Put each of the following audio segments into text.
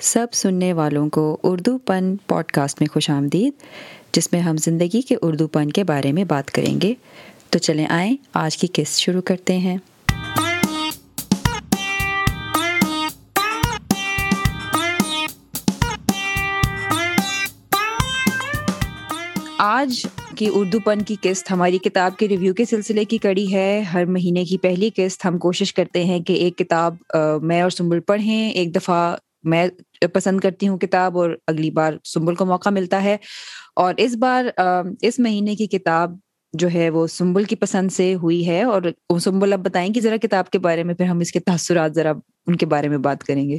سب سننے والوں کو اردو پن پوڈ کاسٹ میں خوش آمدید، جس میں ہم زندگی کے اردو پن کے بارے میں بات کریں گے۔ تو چلیں آئیں، آج کی قسط شروع کرتے ہیں۔ آج کی اردو پن کی قسط ہماری کتاب کے ریویو کے سلسلے کی کڑی ہے۔ ہر مہینے کی پہلی قسط ہم کوشش کرتے ہیں کہ ایک کتاب میں اور سنبل پڑھیں، ایک دفعہ میں پسند کرتی ہوں کتاب اور اگلی بار سنبل کو موقع ملتا ہے۔ اور اس بار اس مہینے کی کتاب جو ہے وہ سنبل کی پسند سے ہوئی ہے۔ اور سنبل اب بتائیں گے ذرا کتاب کے بارے میں، پھر ہم اس کے تاثرات ذرا ان کے بارے میں بات کریں گے۔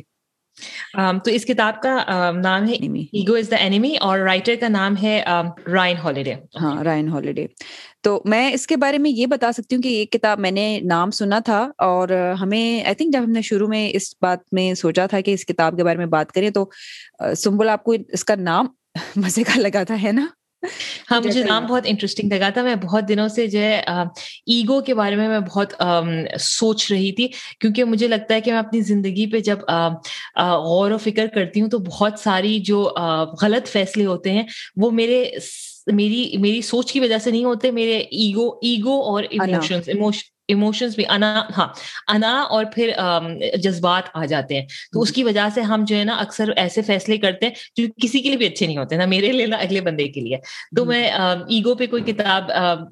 تو اس کتاب کا نام ہے ایگو از دا اینیمی اور رائٹر کا نام ہے رائن ہالیڈے ہاں رائن ہالیڈے تو میں اس کے بارے میں یہ بتا سکتی ہوں کہ یہ کتاب میں نے نام سنا تھا اور ہمیں آئی تھنک جب ہم نے شروع میں اس بات میں سوچا تھا کہ اس کتاب کے بارے میں بات کریں تو سمبل آپ کو اس کا نام مزے کا لگا تھا ہے نا؟ ہاں مجھے نام بہت انٹرسٹنگ لگا تھا۔ میں بہت دنوں سے جو ہے ایگو کے بارے میں میں بہت سوچ رہی تھی۔ کیونکہ مجھے لگتا ہے کہ میں اپنی زندگی پہ جب غور و فکر کرتی ہوں تو بہت ساری جو غلط فیصلے ہوتے ہیں وہ میرے میری میری سوچ کی وجہ سے نہیں ہوتے میرے ایگو ایگو اور ایموشنس بھی انا ہاں انا اور پھر جذبات آ جاتے ہیں۔ تو اس کی وجہ سے ہم جو ہے نا اکثر ایسے فیصلے کرتے ہیں جو کسی کے لیے بھی اچھے نہیں ہوتے نہ میرے لیے نہ اگلے بندے کے لیے۔ تو میں ایگو پہ کوئی کتاب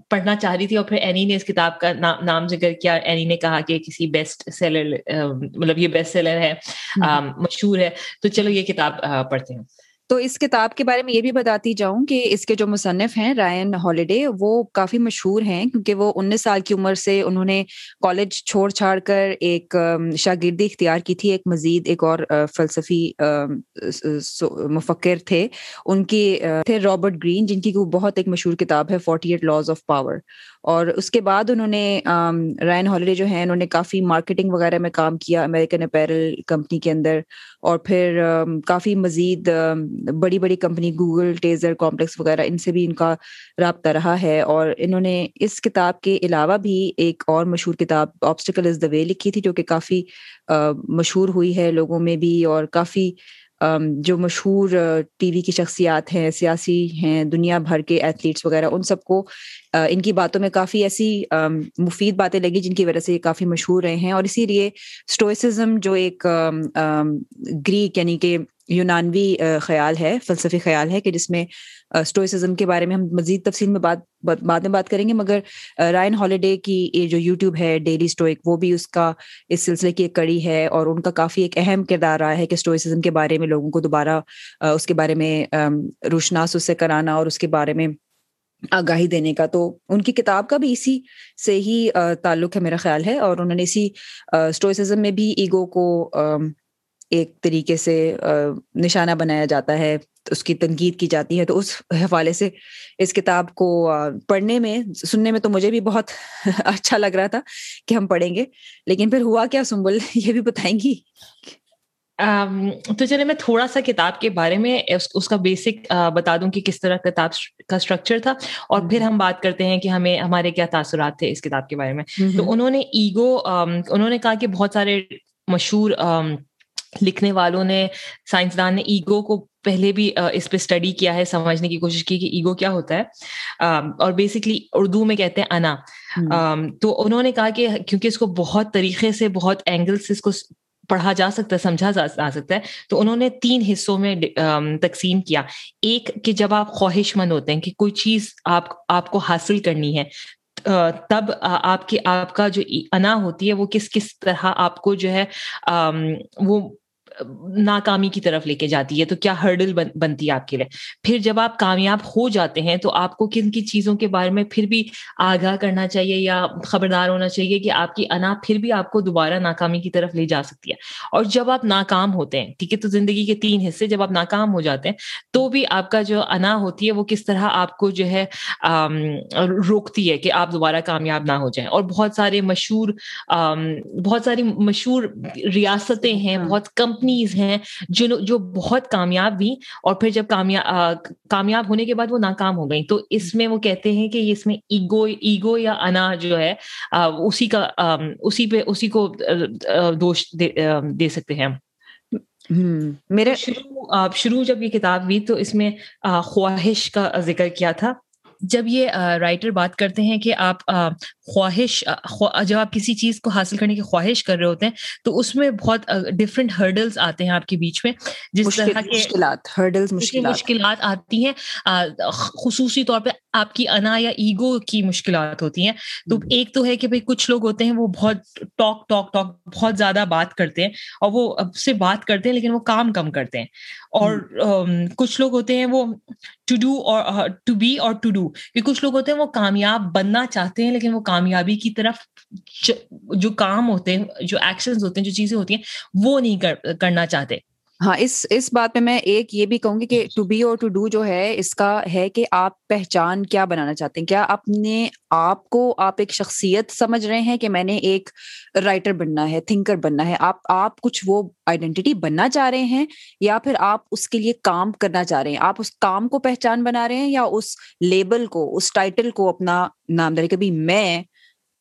پڑھنا چاہ رہی تھی اور پھر اینی نے اس کتاب کا نام ذکر کیا۔ اینی نے کہا کہ کسی بیسٹ سیلر مطلب یہ بیسٹ سیلر ہے مشہور ہے۔ تو چلو یہ کتاب پڑھتے ہیں۔ تو اس کتاب کے بارے میں یہ بھی بتاتی جاؤں کہ اس کے جو مصنف ہیں، رائن ہالیڈے، وہ کافی مشہور ہیں کیونکہ وہ انیس سال کی عمر سے انہوں نے کالج چھوڑ چھاڑ کر ایک شاگردی اختیار کی تھی، ایک مزید، ایک اور فلسفی مفکر تھے۔ ان کی تھے رابرٹ گرین، جن کی بہت ایک مشہور کتاب ہے، forty eight laws of power. اور اس کے بعد انہوں نے رائن ہالیڈے جو ہیں، انہوں نے کافی مارکیٹنگ وغیرہ میں کام کیا امیریکن اپیرل کمپنی کے اندر اور پھر کافی مزید بڑی بڑی کمپنی گوگل ٹیزر کمپلیکس وغیرہ، ان سے بھی ان کا رابطہ رہا ہے اور انہوں نے اس کتاب کے علاوہ بھی ایک اور مشہور کتاب آبسٹیکل از دا وے لکھی تھی جو کہ کافی مشہور ہوئی ہے لوگوں میں بھی اور کافی جو مشہور ٹی وی کی شخصیات ہیں، سیاسی ہیں، دنیا بھر کے ایتھلیٹس وغیرہ، ان سب کو ان کی باتوں میں کافی ایسی مفید باتیں لگی جن کی وجہ سے یہ کافی مشہور رہے ہیں اور اسی لیے اسٹوئسزم جو ایک گریک یعنی کہ یونانوی خیال ہے، فلسفی خیال ہے کہ جس میں اسٹوئسزم کے بارے میں ہم مزید تفصیل میں بات بعد میں بات کریں گے، مگر رائن ہالیڈے کی یہ جو یوٹیوب ہے، ڈیلی اسٹوئک وہ بھی اس کا اس سلسلے کی ایک کڑی ہے اور ان کا کافی ایک اہم کردار رہا ہے کہ اسٹوئسزم کے بارے میں لوگوں کو دوبارہ اس کے بارے میں روشناس اس سے کرانا اور اس کے بارے میں آگاہی دینے کا۔ تو ان کی کتاب کا بھی اسی سے ہی تعلق ہے میرا خیال ہے۔ اور انہوں نے اسی اسٹوئسزم میں بھی ایگو کو ایک طریقے سے نشانہ بنایا جاتا ہے، اس کی تنقید کی جاتی ہے۔ تو اس حوالے سے اس کتاب کو پڑھنے میں، سننے میں تو مجھے بھی بہت اچھا لگ رہا تھا کہ ہم پڑھیں گے۔ لیکن پھر ہوا کیا سنبل یہ بھی بتائیں گی۔ تو چلے میں تھوڑا سا کتاب کے بارے میں اس کا بیسک بتا دوں کہ کس طرح کتاب کا اسٹرکچر تھا اور پھر ہم بات کرتے ہیں کہ ہمیں ہمارے کیا تاثرات تھے اس کتاب کے بارے میں۔ تو انہوں نے ایگو انہوں نے کہا کہ بہت سارے مشہور لکھنے والوں نے سائنسدان نے ایگو کو پہلے بھی اس پہ اسٹڈی کیا ہے سمجھنے کی کوشش کی کہ ایگو کیا ہوتا ہے۔ اور بیسکلی اردو میں کہتے ہیں انا۔ تو انہوں نے کہا کہ کیونکہ اس کو بہت طریقے سے بہت اینگل سے اس کو پڑھا جا سکتا ہے، سمجھا جا سکتا ہے۔ تو انہوں نے تین حصوں میں تقسیم کیا۔ ایک کہ جب آپ خواہش مند ہوتے ہیں کہ کوئی چیز آپ آپ کو حاصل کرنی ہے تب آپ کی آپ کا جو انا ہوتی ہے، وہ کس کس طرح آپ کو جو ہے وہ ناکامی کی طرف لے کے جاتی ہے تو کیا ہرڈل بنتی ہے آپ کے لیے؟ پھر جب آپ کامیاب ہو جاتے ہیں تو آپ کو کن کی چیزوں کے بارے میں پھر بھی آگاہ کرنا چاہیے یا خبردار ہونا چاہیے کہ آپ کی انا پھر بھی آپ کو دوبارہ ناکامی کی طرف لے جا سکتی ہے۔ اور جب آپ ناکام ہوتے ہیں ٹھیک ہے تو زندگی کے تین حصے جب آپ ناکام ہو جاتے ہیں تو بھی آپ کا جو انا ہوتی ہے وہ کس طرح آپ کو جو ہے روکتی ہے کہ آپ دوبارہ کامیاب نہ ہو جائیں۔ اور بہت سارے مشہور بہت ساری مشہور ریاستیں ہیں ہاں۔ بہت کمپنی کمپنیز ہیں جو جو بہت کامیاب ہوئی اور پھر جب کامیاب کامیاب ہونے کے بعد وہ ناکام ہو گئی تو اس میں وہ کہتے ہیں کہ اس میں ایگو ایگو یا انا جو ہے اسی کا اسی پہ اسی کو دوش دے سکتے ہیں۔ میرے شروع شروع جب یہ کتاب ہوئی تو اس میں خواہش کا ذکر کیا تھا۔ جب یہ رائٹر بات کرتے ہیں کہ آپ خواہش جب آپ کسی چیز کو حاصل کرنے کی خواہش کر رہے ہوتے ہیں تو اس میں بہت ڈفرینٹ ہرڈلس آتے ہیں آپ کے بیچ میں جس طرح کے مشکلات آتی ہیں خصوصی طور پہ آپ کی انا یا ایگو کی مشکلات ہوتی ہیں تو ایک تو ہے کہ بھائی کچھ لوگ ہوتے ہیں وہ بہت ٹاک ٹاک ٹاک بہت زیادہ بات کرتے ہیں اور وہ سے بات کرتے ہیں لیکن وہ کام کم کرتے ہیں اور کچھ لوگ ہوتے ہیں وہ ٹو ڈو اور ٹو بی اور ٹو ڈو کہ کچھ لوگ ہوتے ہیں وہ کامیاب بننا چاہتے ہیں، لیکن وہ کامیابی کی طرف جو کام ہوتے ہیں، جو ایکشن ہوتے ہیں، جو چیزیں ہوتی ہیں، وہ نہیں کرنا چاہتے۔ ہاں اس اس بات میں میں ایک یہ بھی کہوں گی کہ ٹو بی اور ٹو ڈو جو ہے اس کا ہے کہ آپ پہچان کیا بنانا چاہتے ہیں۔ کیا اپنے آپ کو آپ ایک شخصیت سمجھ رہے ہیں کہ میں نے ایک رائٹر بننا ہے تھنکر بننا ہے؟ آپ آپ کچھ وہ آئیڈینٹی بننا چاہ رہے ہیں یا پھر آپ اس کے لیے کام کرنا چاہ رہے ہیں؟ آپ اس کام کو پہچان بنا رہے ہیں یا اس لیبل کو اس ٹائٹل کو اپنا نام دے کبھی میں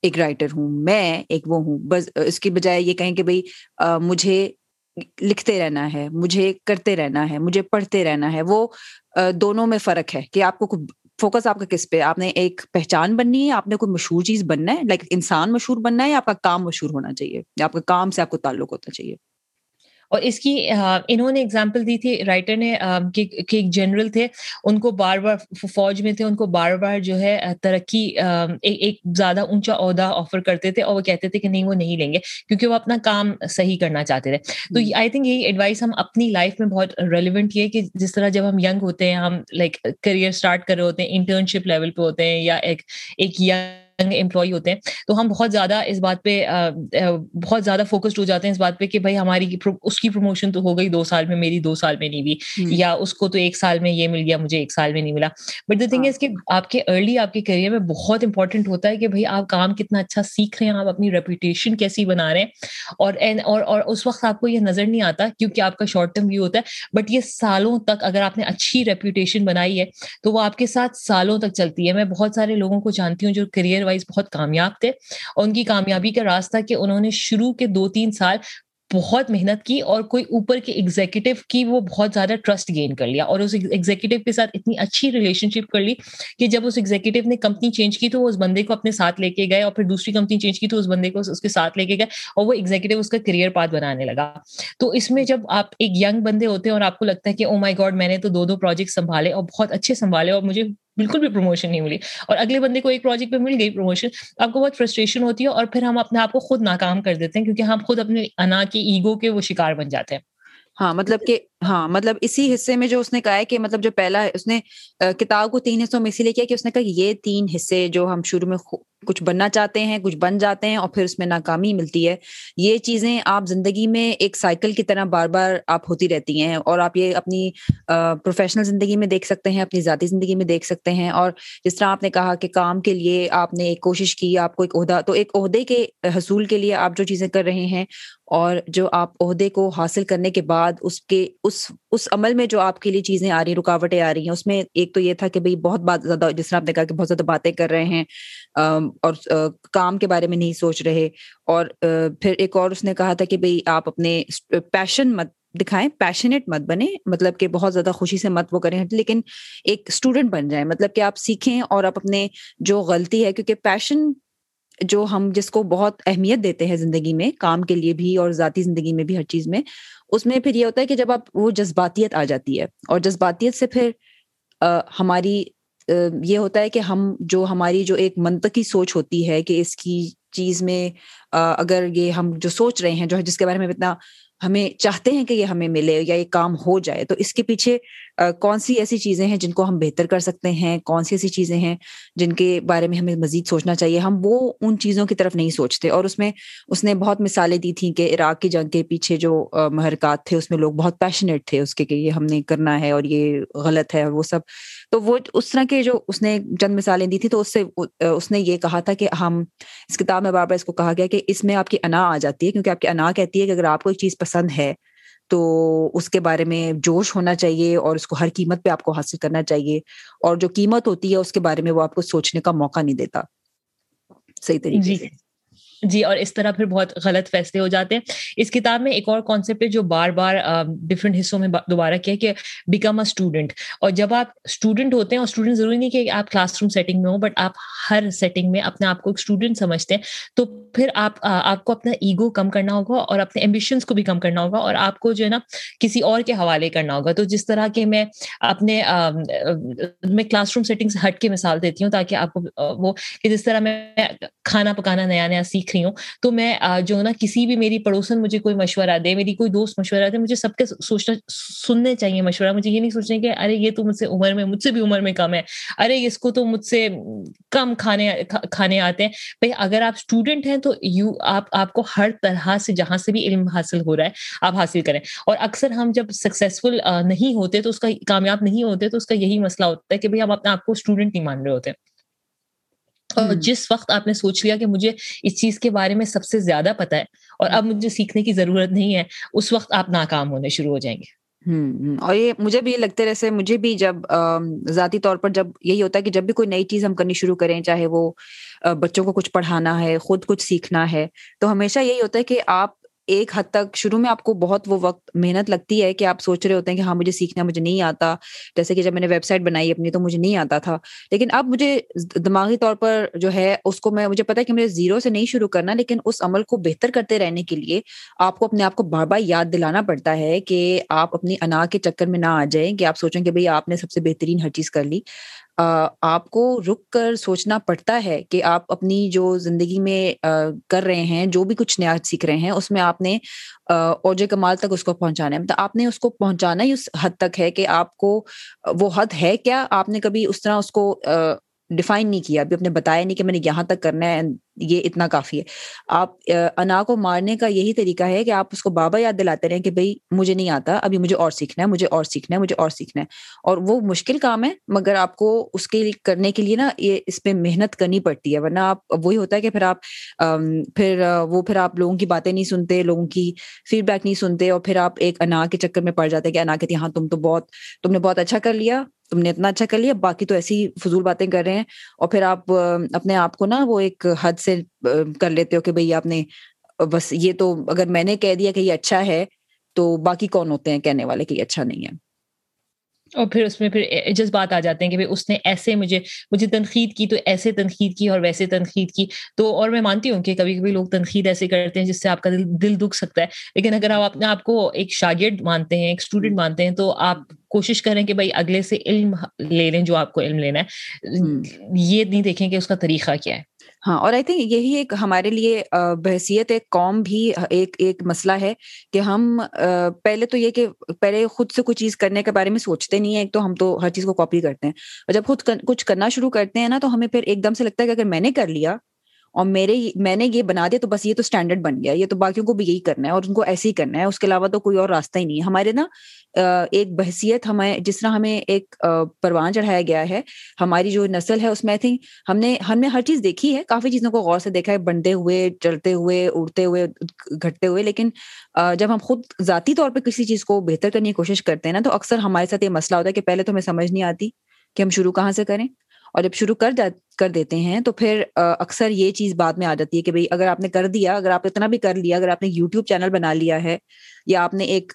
ایک رائٹر ہوں میں ایک وہ ہوں؟ بس اس کی بجائے یہ کہیں کہ بھائی مجھے لکھتے رہنا ہے، مجھے کرتے رہنا ہے، مجھے پڑھتے رہنا ہے، وہ دونوں میں فرق ہے کہ آپ کو فوکس آپ کا کس پہ آپ نے ایک پہچان بننی ہے، آپ نے کوئی مشہور چیز بننا ہے لائک انسان مشہور بننا ہے یا آپ کا کام مشہور ہونا چاہیے؟ یا آپ کا کام سے آپ کو تعلق ہونا چاہیے؟ اور اس کی انہوں نے اگزامپل دی تھی رائٹر نے کہ ایک جنرل تھے ان کو بار بار فوج میں تھے ان کو بار بار جو ہے ترقی ایک زیادہ اونچا عہدہ آفر کرتے تھے اور وہ کہتے تھے کہ نہیں وہ نہیں لیں گے کیونکہ وہ اپنا کام صحیح کرنا چاہتے تھے۔ تو آئی تھنک یہی ایڈوائس ہم اپنی لائف میں بہت ریلیونٹ یہ کہ جس طرح جب ہم ینگ ہوتے ہیں ہم لائک کریئر اسٹارٹ کر رہے ہوتے ہیں انٹرنشپ لیول پہ ہوتے ہیں یا ایک ایک ینگ امپلائی ہوتے ہیں تو ہم بہت زیادہ اس بات پہ بہت زیادہ فوکسڈ ہو جاتے ہیں اس بات پہ کہ بھائی ہماری اس کی پروموشن تو ہو گئی دو سال میں میری دو سال میں نہیں ہوئی۔ یا اس کو تو ایک سال میں یہ مل گیا مجھے ایک سال میں نہیں ملا۔ بٹ دا تھنگ از کہ آپ کے ارلی آپ کے کریئر میں بہت امپورٹنٹ ہوتا ہے کہ بھائی آپ کام کتنا اچھا سیکھ رہے ہیں آپ اپنی ریپوٹیشن کیسی بنا رہے ہیں۔ اور اور اس وقت آپ کو یہ نظر نہیں آتا کیونکہ آپ کا شارٹ ٹرم ویو ہوتا ہے۔ بٹ یہ سالوں تک اگر آپ نے اچھی ریپوٹیشن بنائی ہے تو وہ آپ کے ساتھ سالوں تک چلتی ہے۔ میں بہت سارے لوگوں کو جانتی ہوں جو کریئر وائز بہت کامیاب تھے۔ اور ان کی کامیابی کا راستہ کہ انہوں نے شروع کے دو تین سال بہت محنت کی اور کوئی اوپر کے ایگزیکٹو کی وہ بہت زیادہ ٹرسٹ گین کر لیا اور اس ایگزیکٹو کے ساتھ اتنی اچھی ریلیشن شپ کر لی کہ جب اس ایگزیکٹو نے کمپنی چینج کی تو وہ اس بندے کو اپنے ساتھ لے کے گئے اور پھر دوسری کمپنی چینج کی تو اس بندے کو اس کے ساتھ لے کے گئے اور وہ ایگزیکٹو اس کا کریئر پاتھ بنانے لگا۔ تو اس میں جب آپ ایک ینگ بندے ہوتے ہیں اور آپ کو لگتا ہے کہ او مائی گاڈ میں نے تو دو دو پروجیکٹ سنبھالے اور بہت اچھے سنبھالے اور مجھے بالکل بھی پروموشن نہیں ملی۔ اور اگلے بندے کو ایک پروجیکٹ پہ مل گئی پروموشن آپ کو بہت فرسٹریشن ہوتی ہے اور پھر ہم اپنے آپ کو خود ناکام کر دیتے ہیں کیونکہ ہم خود اپنے انا کے ایگو کے وہ شکار بن جاتے ہیں۔ ہاں مطلب کہ ہاں مطلب اسی حصے میں جو اس نے کہا ہے کہ مطلب جو پہلا اس نے کتاب کو تین حصوں میں اسی لیے کیا کہ اس نے کہا یہ تین حصے جو ہم شروع میں کچھ بننا چاہتے ہیں، کچھ بن جاتے ہیں اور پھر اس میں ناکامی ملتی ہے۔ یہ چیزیں آپ زندگی میں ایک سائیکل کی طرح بار بار آپ ہوتی رہتی ہیں اور آپ یہ اپنی پروفیشنل زندگی میں دیکھ سکتے ہیں، اپنی ذاتی زندگی میں دیکھ سکتے ہیں اور جس طرح آپ نے کہا کہ کام کے لیے آپ نے ایک کوشش کی، آپ کو ایک عہدہ، تو ایک عہدے کے حصول کے لیے آپ جو چیزیں کر رہے ہیں اور جو آپ عہدے کو حاصل کرنے کے بعد اس کے اس اس عمل میں جو آپ کے لیے چیزیں آ رہی ہیں، رکاوٹیں آ رہی ہیں، اس میں ایک تو یہ تھا کہ بھائی بہت بات زیادہ، جس طرح آپ نے کہا کہ بہت زیادہ باتیں کر رہے ہیں اور کام کے بارے میں نہیں سوچ رہے، اور پھر ایک اور اس نے کہا تھا کہ بھائی آپ اپنے پیشن مت دکھائیں پیشنیٹ مت بنے مطلب کہ بہت زیادہ خوشی سے مت وہ کریں، لیکن ایک اسٹوڈنٹ بن جائیں مطلب کہ آپ سیکھیں اور آپ اپنے جو غلطی ہے، کیونکہ پیشن جو ہم جس کو بہت اہمیت دیتے ہیں زندگی میں، کام کے لیے بھی اور ذاتی زندگی میں بھی ہر چیز میں، اس میں پھر یہ ہوتا ہے کہ جب آپ وہ جذباتیت آ جاتی ہے اور جذباتیت سے پھر ہماری یہ ہوتا ہے کہ ہم جو ہماری جو ایک منطقی سوچ ہوتی ہے کہ اس کی چیز میں اگر یہ ہم جو سوچ رہے ہیں، جو جس کے بارے میں اتنا، ہمیں چاہتے ہیں کہ یہ ہمیں ملے یا یہ کام ہو جائے، تو اس کے پیچھے کون سی ایسی چیزیں ہیں جن کو ہم بہتر کر سکتے ہیں؟ کون سی ایسی چیزیں ہیں جن کے بارے میں ہمیں مزید سوچنا چاہیے؟ ہم وہ ان چیزوں کی طرف نہیں سوچتے۔ اور اس میں اس نے بہت مثالیں دی تھیں کہ عراق کی جنگ کے پیچھے جو محرکات تھے، اس میں لوگ بہت پیشنیٹ تھے اس کے کہ یہ ہم نے کرنا ہے اور یہ غلط ہے وہ سب۔ تو وہ اس طرح کے جو اس نے چند مثالیں دی تھی تو اس سے اس نے یہ کہا تھا کہ ہم، اس کتاب میں بار بار اس کو کہا گیا کہ اس میں آپ کی انا آ جاتی ہے کیونکہ آپ کی انا کہتی ہے کہ اگر آپ کو ایک چیز پسند ہے تو اس کے بارے میں جوش ہونا چاہیے اور اس کو ہر قیمت پہ آپ کو حاصل کرنا چاہیے اور جو قیمت ہوتی ہے اس کے بارے میں وہ آپ کو سوچنے کا موقع نہیں دیتا صحیح طریقے جی۔ سے جی اور اس طرح پھر بہت غلط فیصلے ہو جاتے ہیں۔ اس کتاب میں ایک اور کانسیپٹ ہے جو بار بار ڈفرینٹ حصوں میں دوبارہ کیا کہ بیکم اے اسٹوڈنٹ اور جب آپ اسٹوڈنٹ ہوتے ہیں، اور اسٹوڈنٹ ضروری نہیں کہ آپ کلاس روم سیٹنگ میں ہوں بٹ آپ ہر سیٹنگ میں اپنے آپ کو ایک اسٹوڈنٹ سمجھتے ہیں، تو پھر آپ آپ کو اپنا ایگو کم کرنا ہوگا اور اپنے ایمبیشنس کو بھی کم کرنا ہوگا اور آپ کو جو ہے نا کسی اور کے حوالے کرنا ہوگا۔ تو جس طرح کہ میں اپنے میں کلاس روم سیٹنگ سے ہٹ کے مثال دیتی ہوں تاکہ آپ کو وہ کہ جس طرح میں کھانا پکانا، نیا نیا سیکھ رہی ہوں، تو میں جو نا، کسی بھی میری پڑوسن مجھے کوئی مشورہ دے، میری کوئی دوست مشورہ دے، مجھے سب کے سوچنا، سننے چاہیے مشورہ۔ مجھے یہ نہیں سوچنا کہ، ارے، یہ تو مجھ سے عمر میں، مجھ سے بھی عمر میں کم ہے۔ ارے، اس کو تو مجھ سے کم کھانے کھانے آتے ہیں۔ بھائی، اگر آپ اسٹوڈنٹ ہیں تو یو آپ آپ کو ہر طرح سے، جہاں سے بھی علم حاصل ہو رہا ہے، آپ حاصل کریں۔ اور اکثر ہم جب سکسیزفل نہیں ہوتے تو اس کا کامیاب نہیں ہوتے تو اس کا یہی مسئلہ ہوتا ہے کہ بھائی، ہم اپنے آپ کو اسٹوڈنٹ نہیں مان رہے ہوتے۔ اور جس وقت آپ نے سوچ لیا کہ مجھے اس چیز کے بارے میں سب سے زیادہ پتا ہے اور اب مجھے سیکھنے کی ضرورت نہیں ہے اس وقت آپ ناکام ہونے شروع ہو جائیں گے۔ اور یہ مجھے بھی لگتے رہے مجھے بھی جب ذاتی طور پر جب یہی ہوتا ہے کہ جب بھی کوئی نئی چیز ہم کرنی شروع کریں چاہے وہ بچوں کو کچھ پڑھانا ہے خود کچھ سیکھنا ہے تو ہمیشہ یہی ہوتا ہے کہ آپ ایک حد تک شروع میں آپ کو بہت وہ وقت محنت لگتی ہے کہ آپ سوچ رہے ہوتے ہیں کہ ہاں مجھے سیکھنا، مجھے نہیں آتا۔ جیسے کہ جب میں نے ویب سائٹ بنائی اپنی، تو مجھے نہیں آتا تھا۔ لیکن اب مجھے دماغی طور پر جو ہے، اس کو میں، مجھے پتا ہے کہ مجھے زیرو سے نہیں شروع کرنا، لیکن اس عمل کو بہتر کرتے رہنے کے لیے آپ کو اپنے آپ کو بار بار یاد دلانا پڑتا ہے کہ آپ اپنی انا کے چکر میں نہ آ جائیں، کہ آپ سوچیں کہ بھائی آپ نے سب سے بہترین ہر چیز کر لی۔ آپ کو رک کر سوچنا پڑتا ہے کہ آپ اپنی جو زندگی میں کر رہے ہیں، جو بھی کچھ نیا سیکھ رہے ہیں، اس میں آپ نے اوجے کمال تک اس کو پہنچانا ہے۔ مطلب آپ نے اس کو پہنچانا ہی اس حد تک ہے کہ آپ کو وہ حد ہے۔ کیا آپ نے کبھی اس طرح اس کو ڈیفائن نہیں کیا، ابھی آپ نے بتایا نہیں کہ میں نے یہاں تک کرنا ہے یہ اتنا کافی ہے۔ آپ انا کو مارنے کا یہی طریقہ ہے کہ آپ اس کو بابا یاد دلاتے رہیں کہ بھائی مجھے نہیں آتا، ابھی مجھے اور سیکھنا ہے، مجھے اور سیکھنا ہے، مجھے اور سیکھنا ہے۔ اور وہ مشکل کام ہے، مگر آپ کو اس کے کرنے کے لیے نا یہ اس پہ محنت کرنی پڑتی ہے، ورنہ آپ، وہی ہوتا ہے کہ پھر آپ پھر وہ پھر آپ لوگوں کی باتیں نہیں سنتے، لوگوں کی فیڈ بیک نہیں سنتے اور پھر آپ ایک انا کے چکر میں پڑ جاتے کہ انا کہتی ہاں تم تو بہت، تم نے بہت اچھا کر لیا۔ تم نے اتنا اچھا کر لیا، باقی تو ایسی فضول باتیں کر رہے ہیں۔ اور پھر آپ اپنے آپ کو نا وہ ایک حد سے کر لیتے ہو کہ بھائی آپ نے، بس یہ تو اگر میں نے کہہ دیا کہ یہ اچھا ہے تو باقی کون ہوتے ہیں کہنے والے کہ یہ اچھا نہیں ہے؟ اور پھر اس میں پھر جذبات آ جاتے ہیں کہ اس نے ایسے مجھے مجھے تنقید کی تو ایسے تنقید کی اور ویسے تنقید کی۔ تو اور میں مانتی ہوں کہ کبھی کبھی لوگ تنقید ایسے کرتے ہیں جس سے آپ کا دل دل دکھ سکتا ہے۔ لیکن اگر آپ اپنے آپ کو ایک شاگرد مانتے ہیں ایک اسٹوڈنٹ مانتے ہیں تو آپ کوشش کریں کہ بھائی اگلے سے علم لے لیں جو آپ کو علم لینا ہے۔ یہ نہیں دیکھیں کہ اس کا طریقہ کیا ہے۔ ہاں اور آئی تھنک یہی ایک ہمارے لیے بحثیت، ایک قوم بھی ایک ایک مسئلہ ہے کہ ہم پہلے تو یہ کہ پہلے خود سے کچھ چیز کرنے کے بارے میں سوچتے نہیں ہیں، ایک تو ہم تو ہر چیز کو کاپی کرتے ہیں اور جب خود کچھ کرنا شروع کرتے ہیں نا تو ہمیں پھر ایک دم سے لگتا ہے کہ اگر میں نے کر لیا اور میرے میں نے یہ بنا دیا تو بس یہ تو اسٹینڈرڈ بن گیا، یہ تو باقیوں کو بھی یہی کرنا ہے اور ان کو ایسے ہی کرنا ہے، اس کے علاوہ تو کوئی اور راستہ ہی نہیں ہے۔ ہمارے نا ایک بحثیت ہمیں، جس طرح ہمیں ایک پروان چڑھایا گیا ہے، ہماری جو نسل ہے اس میں آئی تھنک ہم نے ہم نے ہر چیز دیکھی ہے، کافی چیزوں کو غور سے دیکھا ہے، بنتے ہوئے، چلتے ہوئے، اڑتے ہوئے، گھٹتے ہوئے، لیکن جب ہم خود ذاتی طور پہ کسی چیز کو بہتر کرنے کی کوشش کرتے ہیں نا، تو اکثر ہمارے ساتھ یہ مسئلہ ہوتا ہے کہ پہلے تو ہمیں سمجھ نہیں آتی کہ ہم شروع کہاں سے کریں۔ اور جب شروع کر کر دیتے ہیں تو پھر اکثر یہ چیز بعد میں آ جاتی ہے کہ بھائی اگر آپ نے کر دیا، اگر آپ اتنا بھی کر لیا، اگر آپ نے یوٹیوب چینل بنا لیا ہے، یا آپ نے ایک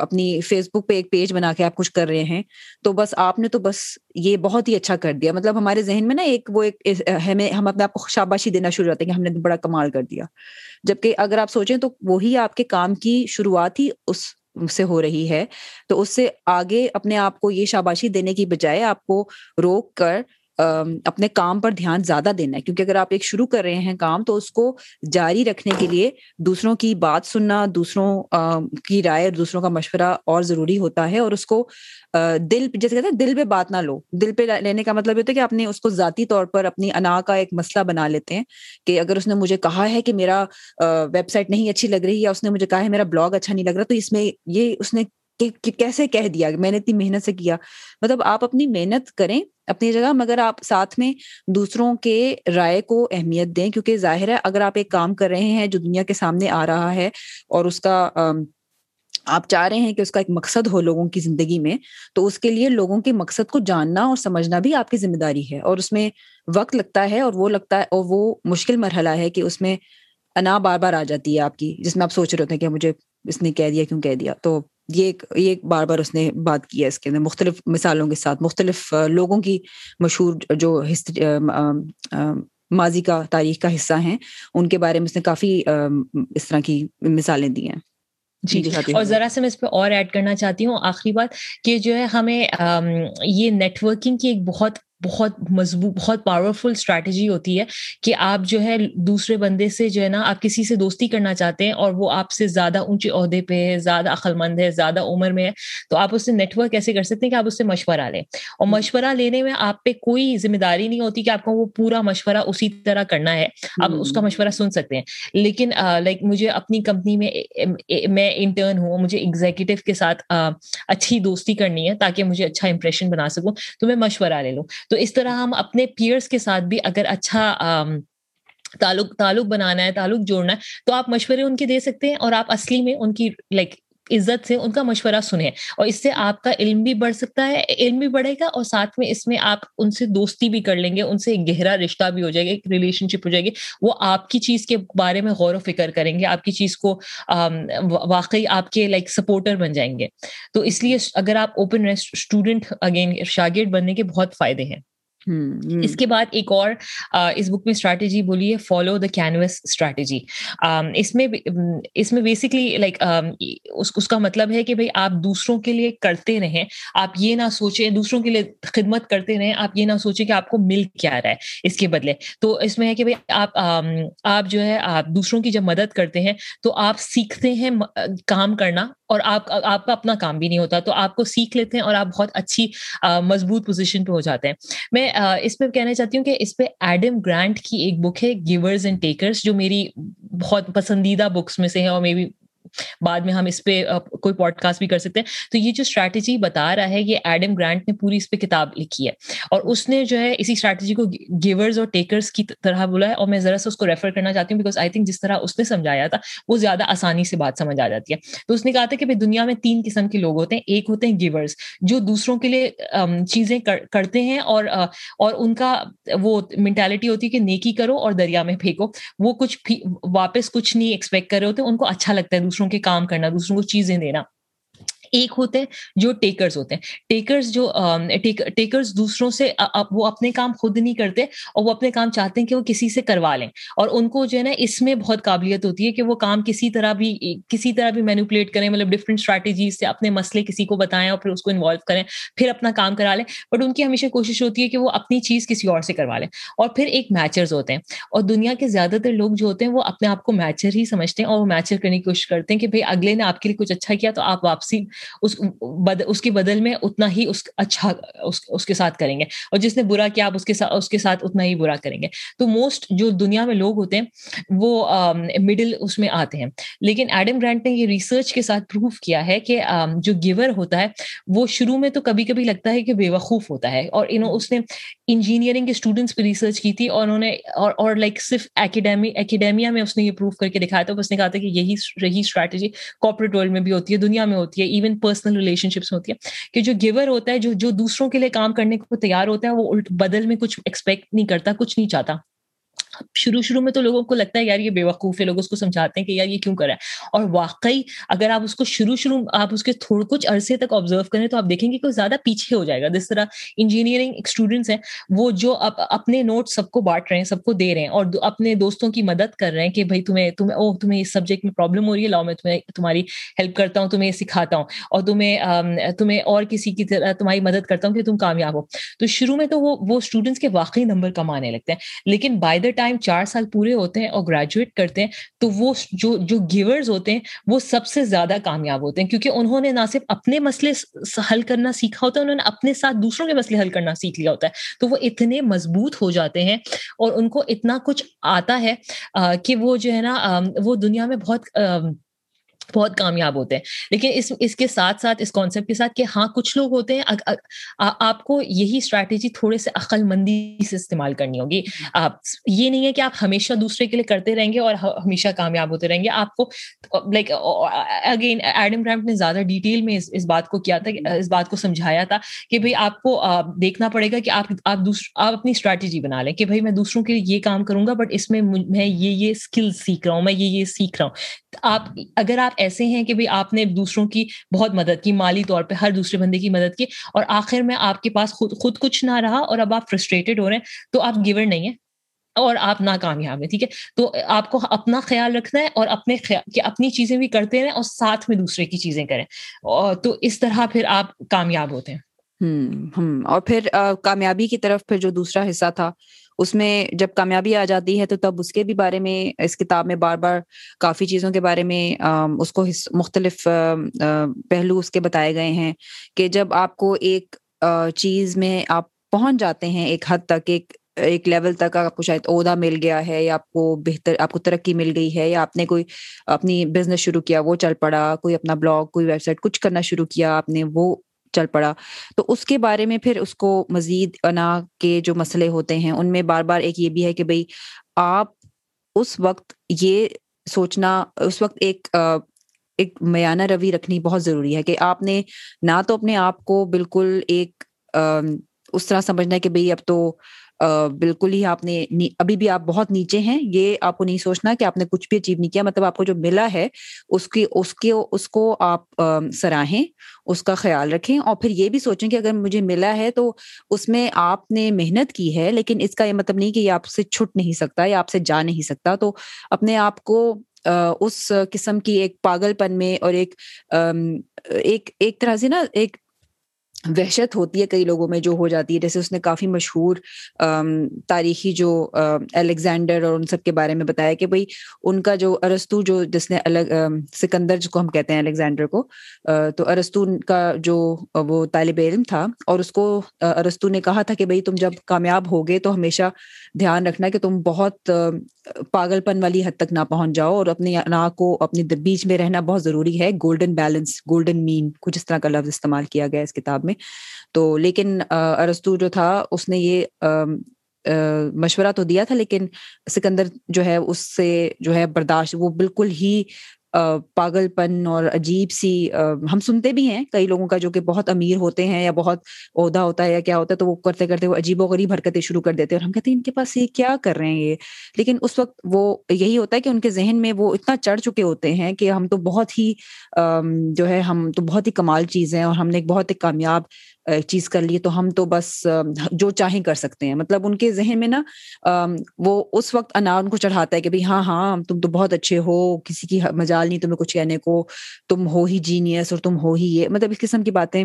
اپنی فیس بک پہ ایک پیج بنا کے آپ کچھ کر رہے ہیں، تو بس آپ نے تو بس یہ بہت ہی اچھا کر دیا۔ مطلب ہمارے ذہن میں نا ایک وہ ایک ہمیں، ہم اپنے آپ کو شاباشی دینا شروع ہوتے ہیں کہ ہم نے بڑا کمال کر دیا۔ جبکہ اگر آپ سوچیں تو وہی آپ کے کام کی شروعات ہی اس سے ہو رہی ہے۔ تو اس سے آگے اپنے آپ کو یہ شاباشی دینے کی بجائے آپ کو روک کر اپنے کام پر دھیان زیادہ دینا ہے۔ کیونکہ اگر آپ ایک شروع کر رہے ہیں کام تو اس کو جاری رکھنے کے لیے دوسروں کی بات سننا، دوسروں کی رائے اور دوسروں کا مشورہ اور ضروری ہوتا ہے اور اس کو دل، جیسے کہتے ہیں دل پہ بات نہ لو۔ دل پہ لینے کا مطلب ہوتا ہے کہ آپ نے اس کو ذاتی طور پر اپنی انا کا ایک مسئلہ بنا لیتے ہیں کہ اگر اس نے مجھے کہا ہے کہ میرا ویب سائٹ نہیں اچھی لگ رہی یا اس نے مجھے کہا ہے میرا بلاگ اچھا نہیں لگ رہا تو اس میں یہ، اس نے کیسے کہہ دیا، میں نے اتنی محنت سے کیا۔ مطلب آپ اپنی محنت کریں اپنی جگہ، مگر آپ ساتھ میں دوسروں کے رائے کو اہمیت دیں، کیونکہ ظاہر ہے اگر آپ ایک کام کر رہے ہیں جو دنیا کے سامنے آ رہا ہے اور اس کا آپ چاہ رہے ہیں کہ اس کا ایک مقصد ہو لوگوں کی زندگی میں، تو اس کے لیے لوگوں کے مقصد کو جاننا اور سمجھنا بھی آپ کی ذمہ داری ہے۔ اور اس میں وقت لگتا ہے اور وہ لگتا ہے، اور وہ مشکل مرحلہ ہے کہ اس میں انا بار بار آ جاتی ہے آپ کی، جس میں آپ سوچ رہے ہوتے ہیں کہ مجھے اس نے کہہ دیا، کیوں کہہ دیا؟ تو یہ ایک یہ بار بار اس نے بات کی ہے اس کے اندر مختلف مثالوں کے ساتھ مختلف لوگوں کی مشہور جو ماضی کا تاریخ کا حصہ ہیں ان کے بارے میں اس نے کافی اس طرح کی مثالیں دی ہیں۔ جی اور ذرا سے میں اس پہ اور ایڈ کرنا چاہتی ہوں آخری بات کہ جو ہے ہمیں یہ نیٹورکنگ کی ایک بہت بہت مضبوط بہت پاورفل اسٹریٹجی ہوتی ہے کہ آپ جو ہے دوسرے بندے سے جو ہے نا آپ کسی سے دوستی کرنا چاہتے ہیں اور وہ آپ سے زیادہ اونچے عہدے پہ ہے زیادہ عقل مند ہے زیادہ عمر میں ہے تو آپ اس سے نیٹ ورک ایسے کر سکتے ہیں کہ آپ اس سے مشورہ لیں۔ اور مشورہ لینے میں آپ پہ کوئی ذمہ داری نہیں ہوتی کہ آپ کو وہ پورا مشورہ اسی طرح کرنا ہے آپ اس کا مشورہ سن سکتے ہیں۔ لیکن لائک مجھے اپنی کمپنی میں میں انٹرن ہوں مجھے ایگزیکٹو کے ساتھ اچھی دوستی کرنی ہے تاکہ مجھے اچھا امپریشن بنا سکوں تو میں مشورہ لے لوں۔ تو اس طرح ہم اپنے پیئرس کے ساتھ بھی اگر اچھا تعلق تعلق بنانا ہے، تعلق جوڑنا ہے، تو آپ مشورے ان کے دے سکتے ہیں اور آپ اصلی میں ان کی لائک عزت سے ان کا مشورہ سنیں اور اس سے آپ کا علم بھی بڑھ سکتا ہے، علم بھی بڑھے گا اور ساتھ میں اس میں آپ ان سے دوستی بھی کر لیں گے، ان سے ایک گہرا رشتہ بھی ہو جائے گا، ایک ریلیشن شپ ہو جائے گی۔ وہ آپ کی چیز کے بارے میں غور و فکر کریں گے، آپ کی چیز کو واقعی آپ کے لائک سپورٹر بن جائیں گے۔ تو اس لیے اگر آپ اوپن اسٹوڈنٹ اگین شاگرد بننے کے بہت فائدے ہیں۔ اس کے بعد ایک اور اس بک میں اسٹریٹجی بولی ہے فالو دا کینوس اسٹریٹجی اس میں اس میں بیسکلی لائک اس کا مطلب ہے کہ بھائی آپ دوسروں کے لیے کرتے رہیں۔ آپ یہ نہ سوچیں، دوسروں کے لیے خدمت کرتے رہیں۔ آپ یہ نہ سوچیں کہ آپ کو مل کیا رہا ہے اس کے بدلے۔ تو اس میں ہے کہ بھائی آپ آپ جو ہے، آپ دوسروں کی جب مدد کرتے ہیں تو آپ سیکھتے ہیں کام کرنا۔ اور آپ آپ کا اپنا کام بھی نہیں ہوتا، تو آپ کو سیکھ لیتے ہیں اور آپ بہت اچھی مضبوط پوزیشن پہ ہو جاتے ہیں۔ میں اس پہ کہنا چاہتی ہوں کہ اس پہ ایڈم گرانٹ کی ایک بک ہے گیورز اینڈ ٹیکرس جو میری بہت پسندیدہ بکس میں سے ہے اور میری بعد میں ہم اس پہ کوئی پوڈ کاسٹ بھی کر سکتے ہیں۔ تو یہ جو اسٹریٹجی بتا رہا ہے، یہ ایڈم گرانٹ نے پوری اس پہ کتاب لکھی ہے۔ اور اس نے جو ہے اسی اسٹریٹجی کو گیورز اور ٹیکرس کی طرح بولا ہے۔ اور میں ذرا سے اس کو ریفر کرنا چاہتی ہوں بیکاز آئی تھنک جس طرح اس نے سمجھایا تھا، وہ زیادہ آسانی سے بات سمجھ آ جاتی ہے۔ تو اس نے کہا تھا کہ دنیا میں تین قسم کے لوگ ہوتے ہیں۔ ایک ہوتے ہیں گیورس جو دوسروں کے لیے چیزیں کرتے ہیں اور اور ان کا وہ مینٹیلٹی ہوتی ہے کہ نیکی کرو اور دریا میں پھینکو۔ وہ کچھ واپس کچھ نہیں ایکسپیکٹ کر رہے ہوتے، ان کو اچھا لگتا ہے۔ دوسروں کے کام کرنا دوسروں کو چیزیں دینا۔ ایک ہوتے ہیں جو ٹیکرز ہوتے ہیں۔ ٹیکرز جو ٹیکرز دوسروں سے وہ اپنے کام خود نہیں کرتے اور وہ اپنے کام چاہتے ہیں کہ وہ کسی سے کروا لیں۔ اور ان کو جو ہے نا، اس میں بہت قابلیت ہوتی ہے کہ وہ کام کسی طرح بھی، کسی طرح بھی مینوپلیٹ کریں مطلب ڈفرینٹ اسٹریٹجیز سے اپنے مسئلے کسی کو بتائیں اور پھر اس کو انوالو کریں، پھر اپنا کام کرا لیں۔ بٹ ان کی ہمیشہ کوشش ہوتی ہے کہ وہ اپنی چیز کسی اور سے کروا لیں۔ اور پھر ایک میچرز ہوتے ہیں۔ اور دنیا کے زیادہ تر لوگ جو ہوتے ہیں، وہ اپنے آپ کو میچر ہی سمجھتے ہیں اور وہ میچر کرنے کی کوشش کرتے ہیں کہ بھائی اگلے نے آپ کے لیے کچھ اچھا کیا تو آپ واپسی اس بد اس کے بدل میں اتنا ہی اس اچھا اس, اس کے ساتھ کریں گے۔ اور جس نے برا کیا آپ اس کے ساتھ اس کے ساتھ اتنا ہی برا کریں گے۔ تو موسٹ جو دنیا میں لوگ ہوتے ہیں وہ مڈل اس میں آتے ہیں۔ لیکن ایڈم گرانٹ نے یہ ریسرچ کے ساتھ پروف کیا ہے کہ جو گیور ہوتا ہے وہ شروع میں تو کبھی کبھی لگتا ہے کہ بے وقوف ہوتا ہے۔ اور انہوں اس نے انجینئرنگ کے اسٹوڈنٹس پہ ریسرچ کی تھی اور انہوں نے اور اور لائک صرف اکیڈیمی اکیڈیمیا میں اس نے یہ پروف کر کے دکھایا تھا۔ اس نے کہا تھا کہ یہی رہی اسٹریٹجی کارپوریٹ ورلڈ میں بھی ہوتی ہے دنیا میں ہوتی ہے۔ ایون پرسنل ریلیشن شپس ہوتی ہے کہ جو گیور ہوتا ہے، جو جو دوسروں کے لیے کام کرنے کو تیار ہوتا ہے، وہ بدل میں کچھ ایکسپیکٹ نہیں کرتا، کچھ نہیں چاہتا۔ شروع شروع میں تو لوگوں کو لگتا ہے یار یہ بے وقوف ہے، لوگ اس کو سمجھاتے ہیں کہ یار یہ کیوں کرا ہے۔ اور واقعی اگر آپ اس کو شروع شروع آپ اس کے تھوڑے کچھ عرصے تک آبزرو کریں تو آپ دیکھیں گے کہ وہ زیادہ پیچھے ہو جائے گا۔ جس طرح انجینئرنگ اسٹوڈنٹس ہیں، وہ جو اپنے نوٹ سب کو بانٹ رہے ہیں، سب کو دے رہے ہیں اور اپنے دوستوں کی مدد کر رہے ہیں کہ بھائی تمہیں تمہیں او تمہیں اس سبجیکٹ میں پرابلم ہو رہی ہے، لاؤ میں تمہیں، تمہاری ہیلپ کرتا ہوں، تمہیں سکھاتا ہوں اور تمہیں تمہیں اور کسی کی طرح تمہاری مدد کرتا ہوں کہ تم کامیاب ہو۔ تو شروع میں تو وہ وہ اسٹوڈنٹس کے واقعی نمبر کمانے لگتے ہیں۔ لیکن بائی دا ٹائم چار سال پورے پورے ہوتے ہیں اور گریجویٹ کرتے ہیں، تو وہ جو جو گیورز ہوتے ہیں، وہ سب سے زیادہ کامیاب ہوتے ہیں۔ کیونکہ انہوں نے نہ صرف اپنے مسئلے حل کرنا سیکھا ہوتا ہے، انہوں نے اپنے ساتھ دوسروں کے مسئلے حل کرنا سیکھ لیا ہوتا ہے۔ تو وہ اتنے مضبوط ہو جاتے ہیں اور ان کو اتنا کچھ آتا ہے کہ وہ جو ہے نا وہ دنیا میں بہت بہت کامیاب ہوتے ہیں۔ لیکن اس اس کے ساتھ ساتھ، اس کانسیپٹ کے ساتھ کہ ہاں کچھ لوگ ہوتے ہیں آپ کو یہی اسٹریٹجی تھوڑے سے عقل مندی سے استعمال کرنی ہوگی۔ آپ، یہ نہیں ہے کہ آپ ہمیشہ دوسرے کے لیے کرتے رہیں گے اور ہمیشہ کامیاب ہوتے رہیں گے۔ آپ کو لائک اگین ایڈم گرامٹ نے زیادہ ڈیٹیل میں اس بات کو کیا تھا، اس بات کو سمجھایا تھا کہ بھائی آپ کو دیکھنا پڑے گا کہ آپ آپ آپ اپنی اسٹریٹجی بنا لیں کہ بھائی میں دوسروں کے لیے یہ کام کروں گا بٹ اس میں میں یہ یہ اسکل سیکھ رہا ہوں، میں یہ یہ سیکھ رہا ہوں۔ آپ اگر آپ ایسے ہیں کہ آپ نے دوسروں کی بہت مدد کی، مالی طور پہ ہر دوسرے بندے کی مدد کی اور آخر میں آپ کے پاس خود خود کچھ نہ رہا اور اب آپ فرسٹریٹڈ ہو رہے ہیں، تو آپ گیور نہیں ہیں اور آپ ناکامیاب ہیں، ٹھیک ہے؟ تو آپ کو اپنا خیال رکھنا ہے اور اپنے کہ اپنی چیزیں بھی کرتے رہیں اور ساتھ میں دوسرے کی چیزیں کریں۔ اور تو اس طرح پھر آپ کامیاب ہوتے ہیں۔ ہوں اور پھر کامیابی کی طرف پھر جو دوسرا حصہ تھا اس میں جب کامیابی آ جاتی ہے تو تب اس کے بھی بارے میں، اس کتاب میں بار بار کافی چیزوں کے بارے میں اس کو مختلف پہلو اس کے بتائے گئے ہیں کہ جب آپ کو ایک چیز میں آپ پہنچ جاتے ہیں ایک حد تک، ایک ایک لیول تک، آپ کو شاید عہدہ مل گیا ہے یا آپ کو بہتر، آپ کو ترقی مل گئی ہے یا آپ نے کوئی اپنی بزنس شروع کیا، وہ چل پڑا، کوئی اپنا بلاگ، کوئی ویب سائٹ، کچھ کرنا شروع کیا، آپ نے وہ چل پڑا۔ تو اس کے بارے میں پھر اس کو مزید انا کے جو مسئلے ہوتے ہیں، ان میں بار بار ایک یہ بھی ہے کہ بھائی آپ اس وقت یہ سوچنا، اس وقت ایک ایک میانہ روی رکھنی بہت ضروری ہے کہ آپ نے نہ تو اپنے آپ کو بالکل ایک اس طرح سمجھنا ہے کہ بھائی اب تو بالکل ہی آپ نے ابھی بھی آپ بہت نیچے ہیں، یہ آپ کو نہیں سوچنا کہ آپ نے کچھ بھی اچیو نہیں کیا مطلب آپ کو جو ملا ہے، اس کی، اس کے، اس کو آپ سراہیں، اس کا خیال رکھیں اور پھر یہ بھی سوچیں کہ اگر مجھے ملا ہے تو اس میں آپ نے محنت کی ہے، لیکن اس کا یہ مطلب نہیں کہ یہ آپ سے چھٹ نہیں سکتا یا آپ سے جا نہیں سکتا۔ تو اپنے آپ کو اس قسم کی ایک پاگل پن میں اور ایک ایک ایک طرح سے نا، ایک وحشت ہوتی ہے کئی لوگوں میں جو ہو جاتی ہے۔ جیسے اس نے کافی مشہور تاریخی جو الیگزینڈر اور ان سب کے بارے میں بتایا کہ بھائی ان کا جو ارستو جو جس نے الگ سکندر جس کو ہم کہتے ہیں الیگزینڈر کو تو ارستو کا جو وہ طالب علم تھا اور اس کو ارستو نے کہا تھا کہ بھائی تم جب کامیاب ہوگے تو ہمیشہ دھیان رکھنا کہ تم بہت پاگل پن والی حد تک نہ پہنچ جاؤ اور اپنی نا کو اپنے بیچ میں رہنا بہت ضروری ہے۔ گولڈن بیلنس گولڈن مین کچھ اس طرح کا لفظ استعمال کیا گیا اس کتاب میں۔ تو لیکن ارستو جو تھا، اس نے یہ مشورہ تو دیا تھا، لیکن سکندر جو ہے، اس سے جو ہے برداشت، وہ بالکل ہی پاگل پن اور عجیب سی ہم سنتے بھی ہیں کئی لوگوں کا جو کہ بہت امیر ہوتے ہیں یا بہت عہدہ ہوتا ہے یا کیا ہوتا ہے تو وہ کرتے کرتے وہ عجیب و غریب حرکتیں شروع کر دیتے ہیں اور ہم کہتے ہیں ان کے پاس یہ کیا کر رہے ہیں یہ؟ لیکن اس وقت وہ یہی ہوتا ہے کہ ان کے ذہن میں وہ اتنا چڑھ چکے ہوتے ہیں کہ ہم تو بہت ہی جو ہے ہم تو بہت ہی کمال چیز ہیں اور ہم نے ایک بہت ہی کامیاب چیز کر لیے تو ہم تو بس جو چاہیں کر سکتے ہیں۔ مطلب ان کے ذہن میں نا وہ اس وقت انا ان کو چڑھاتا ہے کہ بھائی ہاں ہاں تم تو بہت اچھے ہو، کسی کی مجال نہیں تمہیں کچھ کہنے کو، تم ہو ہی جینیس اور تم ہو ہی یہ۔ مطلب اس قسم کی باتیں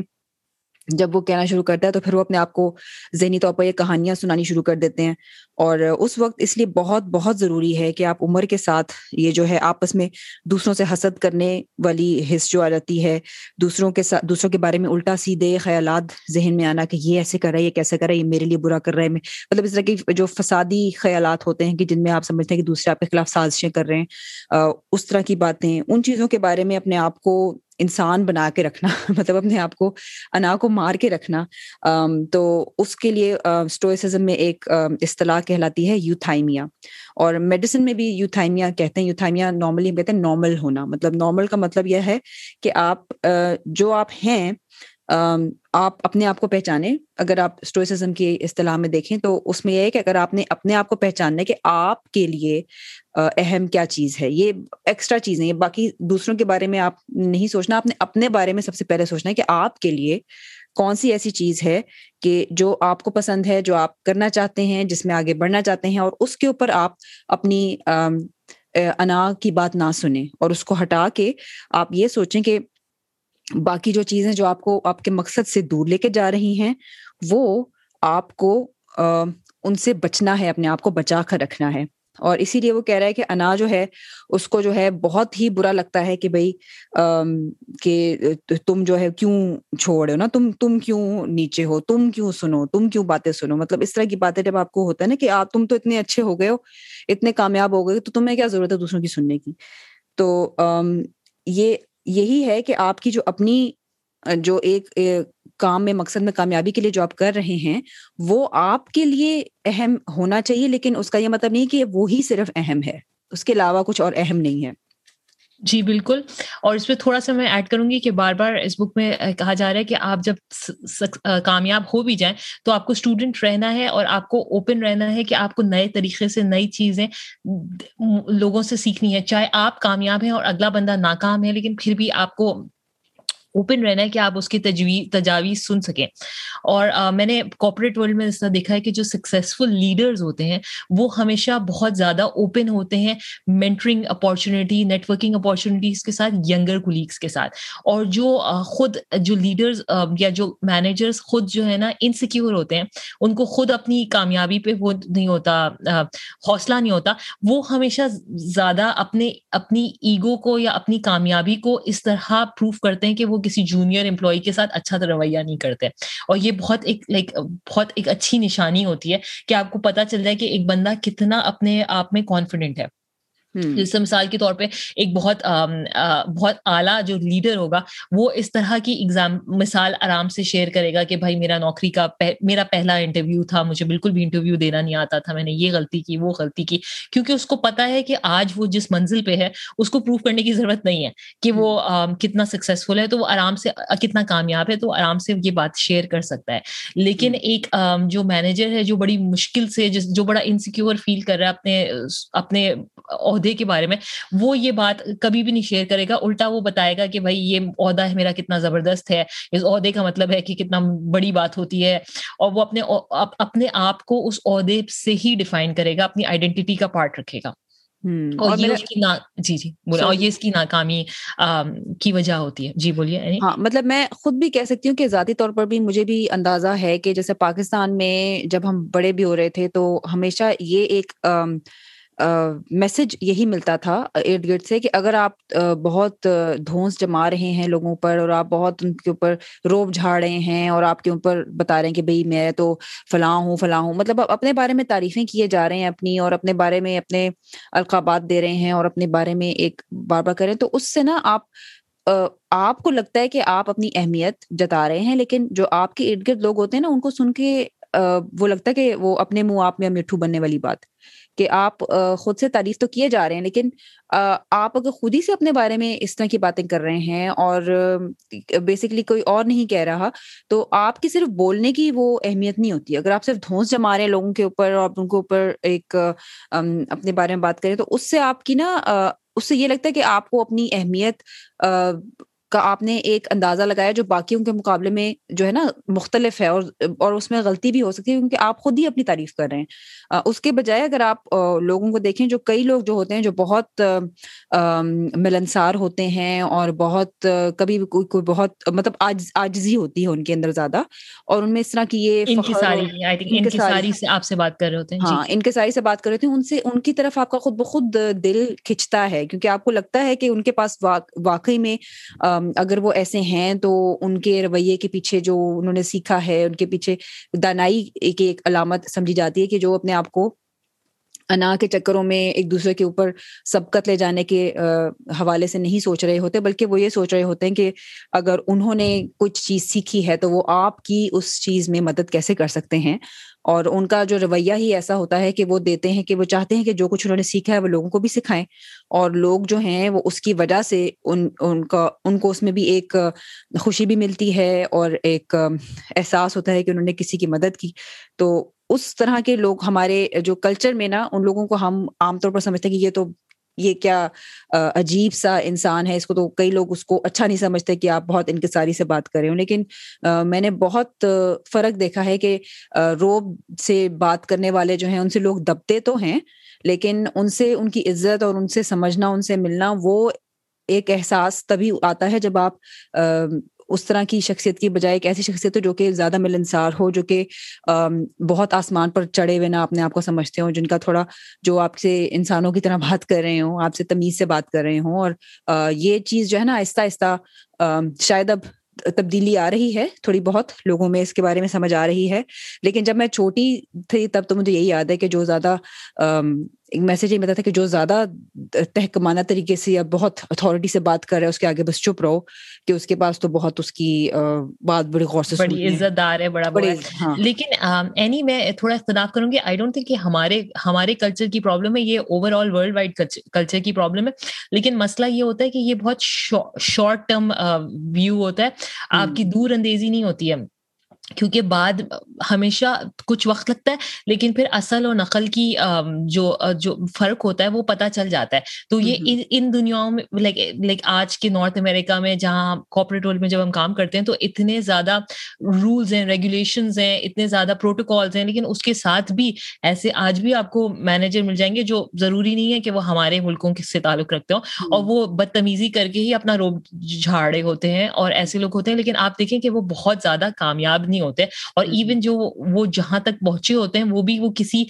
جب وہ کہنا شروع کرتا ہے تو پھر وہ اپنے آپ کو ذہنی طور پر یہ کہانیاں سنانی شروع کر دیتے ہیں اور اس وقت اس لیے بہت بہت ضروری ہے کہ آپ عمر کے ساتھ یہ جو ہے آپس میں دوسروں سے حسد کرنے والی حص جو آ جاتی ہے، دوسروں کے ساتھ دوسروں کے بارے میں الٹا سیدھے خیالات ذہن میں آنا کہ یہ ایسے کر رہا ہے، یہ کیسے کر رہا ہے، یہ میرے لیے برا کر رہا ہے مطلب اس طرح کی جو فسادی خیالات ہوتے ہیں کہ جن میں آپ سمجھتے ہیں کہ دوسرے آپ کے خلاف سازشیں کر رہے ہیں اس طرح کی باتیں، ان چیزوں کے بارے میں اپنے آپ کو انسان بنا کے رکھنا مطلب اپنے آپ کو انا کو مار کے رکھنا۔ تو اس کے لیے اسٹوئسزم میں ایک اصطلاح کہلاتی ہے یوتھائمیا۔ اور میڈیسن میں بھی یوتھائمیا کہتے ہیں۔ یوتھائمیا نارملی کہتے ہیں نارمل ہونا۔ مطلب نارمل کا مطلب یہ ہے کہ آپ جو آپ ہیں آپ اپنے آپ کو پہچانے۔ اگر آپ اسٹوئسزم کی اصطلاح میں دیکھیں تو اس میں یہ ہے کہ اگر آپ نے اپنے آپ کو پہچاننا ہے کہ آپ کے لیے اہم کیا چیز ہے؟ یہ ایکسٹرا چیز نہیں ہے۔ باقی دوسروں کے بارے میں آپ نہیں سوچنا، آپ نے اپنے بارے میں سب سے پہلے سوچنا ہے کہ آپ کے لیے کون سی ایسی چیز ہے کہ جو آپ کو پسند ہے، جو آپ کرنا چاہتے ہیں، جس میں آگے بڑھنا چاہتے ہیں اور اس کے اوپر آپ اپنی انا کی بات نہ سنیں اور اس کو ہٹا کے آپ یہ سوچیں کہ باقی جو چیزیں جو آپ کو، آپ کے مقصد سے دور لے کے جا رہی ہیں، وہ آپ کو ان سے بچنا ہے، اپنے آپ کو بچا کر رکھنا ہے۔ اور اسی لیے وہ کہہ رہا ہے کہ انا جو ہے، اس کو جو ہے بہت ہی برا لگتا ہے کہ بھائی کہ تم جو ہے کیوں چھوڑ رہے ہو نا؟ تم تم کیوں نیچے ہو؟ تم کیوں سنو؟ تم کیوں باتیں سنو؟ مطلب اس طرح کی باتیں جب آپ کو ہوتا ہے نا کہ آپ، تم تو اتنے اچھے ہو گئے ہو، اتنے کامیاب ہو گئے تو تمہیں کیا ضرورت ہے دوسروں کی سننے کی؟ تو یہ، یہی ہے کہ آپ کی جو اپنی، جو ایک کام میں، مقصد میں کامیابی کے لیے جو آپ کر رہے ہیں، وہ آپ کے لیے اہم ہونا چاہیے، لیکن اس کا یہ مطلب نہیں کہ وہی صرف اہم ہے، اس کے علاوہ کچھ اور اہم نہیں ہے۔ جی بالکل۔ اور اس پہ تھوڑا سا میں ایڈ کروں گی کہ بار بار اس بک میں کہا جا رہا ہے کہ آپ جب کامیاب ہو بھی جائیں تو آپ کو اسٹوڈنٹ رہنا ہے اور آپ کو اوپن رہنا ہے کہ آپ کو نئے طریقے سے نئی چیزیں لوگوں سے سیکھنی ہے۔ چاہے آپ کامیاب ہیں اور اگلا بندہ ناکام ہے، لیکن پھر بھی آپ کو اوپن رہنا ہے کہ آپ اس کی تجویز تجاویز سن سکیں اور میں نے کارپوریٹ ورلڈ میں اس طرح دیکھا ہے کہ جو سکسیزفل لیڈرز ہوتے ہیں وہ ہمیشہ بہت زیادہ اوپن ہوتے ہیں مینٹرنگ اپارچونیٹی نیٹورکنگ اپارچونیٹیز کے ساتھ ینگر کولیگس کے ساتھ اور جو خود جو لیڈرز یا جو مینیجرز خود جو ہے نا انسیکیور ہوتے ہیں ان کو خود اپنی کامیابی پہ وہ نہیں ہوتا حوصلہ نہیں ہوتا وہ ہمیشہ زیادہ اپنے اپنی ایگو کو یا اپنی کامیابی کو اس طرح پروف کرتے ہیں کہ وہ کسی جونیئر امپلائی کے ساتھ اچھا رویہ نہیں کرتے۔ اور یہ بہت ایک لائک بہت ایک اچھی نشانی ہوتی ہے کہ آپ کو پتا چل جائے کہ ایک بندہ کتنا اپنے آپ میں کانفیڈنٹ ہے۔ جس سے مثال کے طور پہ ایک بہت بہت اعلیٰ جو لیڈر ہوگا وہ اس طرح کی ایگزام مثال آرام سے شیئر کرے گا کہ بھائی میرا نوکری کا میرا پہلا انٹرویو تھا مجھے بالکل بھی انٹرویو دینا نہیں آتا تھا میں نے یہ غلطی کی وہ غلطی کی۔ کیونکہ اس کو پتا ہے کہ آج وہ جس منزل پہ ہے اس کو پروف کرنے کی ضرورت نہیں ہے کہ وہ کتنا سکسیزفل ہے تو وہ آرام سے کتنا کامیاب ہے تو آرام سے یہ بات شیئر کر سکتا ہے۔ لیکن ایک جو مینیجر ہے جو بڑی مشکل سے جو بڑا انسیکیور فیل کر رہا ہے اپنے اپنے عہدے کے بارے میں وہ یہ بات کبھی بھی نہیں شیئر کرے گا۔ الٹا وہ بتائے گا کہ بھائی یہ عہدہ ہے میرا کتنا زبردست ہے۔ اس عہدے کا مطلب ہے کہ کتنا بڑی بات ہوتی ہے۔ اور وہ اپنے اپنے آپ کو اس عہدے سے ہی ڈیفائن کرے گا اپنی آئیڈینٹی کا پارٹ رکھے گا۔ اور یہ اس کی نا جی جی اور یہ اس کی ناکامی کی وجہ ہوتی ہے۔ جی بولیے۔ ہاں مطلب میں خود بھی کہہ سکتی ہوں کہ ذاتی طور پر بھی مجھے بھی اندازہ ہے کہ جیسے پاکستان میں جب ہم بڑے بھی ہو رہے تھے تو ہمیشہ یہ ایک میسج یہی ملتا تھا ارد گرد سے کہ اگر آپ بہت دھونس جما رہے ہیں لوگوں پر اور آپ بہت ان کے اوپر روب جھاڑ رہے ہیں اور آپ کے اوپر بتا رہے ہیں کہ بھائی میں تو فلاں ہوں فلاں ہوں مطلب اپنے بارے میں تعریفیں کیے جا رہے ہیں اپنی اور اپنے بارے میں اپنے القابات دے رہے ہیں اور اپنے بارے میں ایک بار بار کریں، تو اس سے نا آپ آپ کو لگتا ہے کہ آپ اپنی اہمیت جتا رہے ہیں، لیکن جو آپ کے ارد گرد لوگ ہوتے ہیں نا، ان کو سن کے وہ لگتا ہے کہ وہ اپنے منہ آپ میں مٹھو بننے والی بات۔ کہ آپ خود سے تعریف تو کیے جا رہے ہیں، لیکن آپ اگر خود ہی سے اپنے بارے میں اس طرح کی باتیں کر رہے ہیں اور بیسکلی کوئی اور نہیں کہہ رہا، تو آپ کی صرف بولنے کی وہ اہمیت نہیں ہوتی۔ اگر آپ صرف دھونس جما رہے ہیں لوگوں کے اوپر اور ان کے اوپر ایک اپنے بارے میں بات کریں، تو اس سے آپ کی نا اس سے یہ لگتا ہے کہ آپ کو اپنی اہمیت کا آپ نے ایک اندازہ لگایا جو باقیوں کے مقابلے میں جو ہے نا مختلف ہے اور اور اس میں غلطی بھی ہو سکتی ہے کیونکہ آپ خود ہی اپنی تعریف کر رہے ہیں۔ اس کے بجائے اگر آپ لوگوں کو دیکھیں جو کئی لوگ جو ہوتے ہیں جو بہت ملنسار ہوتے ہیں اور بہت کبھی بھی کوئی کوئی بہت مطلب آجزی ہوتی ہے ان کے اندر زیادہ اور ان میں اس طرح کی یہ آپ سے بات کر رہے ہوتے ہیں۔ جی۔ ہاں ان کے ساری سے بات کر رہے تھے ان سے ان کی طرف آپ کا خود بخود دل کھچتا ہے کیونکہ آپ کو لگتا ہے کہ ان کے پاس واقعی میں اگر وہ ایسے ہیں تو ان کے رویے کے پیچھے جو انہوں نے سیکھا ہے، ان کے پیچھے دانائی کی ایک علامت سمجھی جاتی ہے کہ جو اپنے آپ کو انا کے چکروں میں ایک دوسرے کے اوپر سبقت لے جانے کے حوالے سے نہیں سوچ رہے ہوتے، بلکہ وہ یہ سوچ رہے ہوتے ہیں کہ اگر انہوں نے کچھ چیز سیکھی ہے تو وہ آپ کی اس چیز میں مدد کیسے کر سکتے ہیں؟ اور ان کا جو رویہ ہی ایسا ہوتا ہے کہ وہ دیتے ہیں کہ وہ چاہتے ہیں کہ جو کچھ انہوں نے سیکھا ہے وہ لوگوں کو بھی سکھائیں اور لوگ جو ہیں وہ اس کی وجہ سے ان ان کا، ان کو اس میں بھی ایک خوشی بھی ملتی ہے اور ایک احساس ہوتا ہے کہ انہوں نے کسی کی مدد کی۔ تو اس طرح کے لوگ ہمارے جو کلچر میں نا، ان لوگوں کو ہم عام طور پر سمجھتے ہیں کہ یہ تو یہ کیا عجیب سا انسان ہے، اس کو تو کئی لوگ اس کو اچھا نہیں سمجھتے کہ آپ بہت انکساری سے بات کر رہے ہو لیکن میں نے بہت فرق دیکھا ہے کہ روب سے بات کرنے والے جو ہیں، ان سے لوگ دبتے تو ہیں، لیکن ان سے ان کی عزت اور ان سے سمجھنا، ان سے ملنا، وہ ایک احساس تبھی آتا ہے جب آپ اس طرح کی شخصیت کی بجائے ایک ایسی شخصیت ہو جو کہ زیادہ ملنسار ہو، جو کہ بہت آسمان پر چڑھے ہوئے نہ اپنے آپ کو سمجھتے ہوں، جن کا تھوڑا جو آپ سے انسانوں کی طرح بات کر رہے ہوں، آپ سے تمیز سے بات کر رہے ہوں اور یہ چیز جو ہے نا آہستہ آہستہ شاید اب تبدیلی آ رہی ہے، تھوڑی بہت لوگوں میں اس کے بارے میں سمجھ آ رہی ہے، لیکن جب میں چھوٹی تھی تب تو مجھے یہی یاد ہے کہ جو زیادہ ایک میسج یہ بتاتا کہ جو زیادہ تحکمانہ طریقے سے یا بہت اتھارٹی سے بات کر رہا ہے اس کے آگے بس چپ رہو کہ اس کے پاس تو بہت اس کی بات بڑی غور سے بڑی عزت دار ہے بڑا بڑی ہاں۔ لیکن اینی میں تھوڑا اختلاف کروں گی۔ آئی ڈونٹ تھنک کہ ہمارے ہمارے کلچر کی پرابلم ہے یہ overall worldwide culture کی پرابلم ہے۔ لیکن مسئلہ یہ ہوتا ہے کہ یہ بہت شارٹ ٹرم ویو ہوتا ہے۔ آپ کی دور اندیزی نہیں ہوتی ہے۔ کیونکہ بعد ہمیشہ کچھ وقت لگتا ہے لیکن پھر اصل اور نقل کی جو جو فرق ہوتا ہے وہ پتہ چل جاتا ہے۔ تو یہ ان دنیاؤں میں لائک لائک آج کے نارتھ امریکہ میں جہاں کارپوریٹ ورلڈ میں جب ہم کام کرتے ہیں تو اتنے زیادہ رولز ہیں ریگولیشنز ہیں اتنے زیادہ پروٹوکالز ہیں لیکن اس کے ساتھ بھی ایسے آج بھی آپ کو مینیجر مل جائیں گے جو ضروری نہیں ہے کہ وہ ہمارے ملکوں سے تعلق رکھتے ہوں۔ اور وہ بدتمیزی کر کے ہی اپنا روب جھاڑے ہوتے ہیں اور ایسے لوگ ہوتے ہیں لیکن آپ دیکھیں کہ وہ بہت زیادہ کامیاب نہیں ہوتے اور ایون جو وہ جہاں تک پہنچے ہوتے ہیں وہ بھی وہ کسی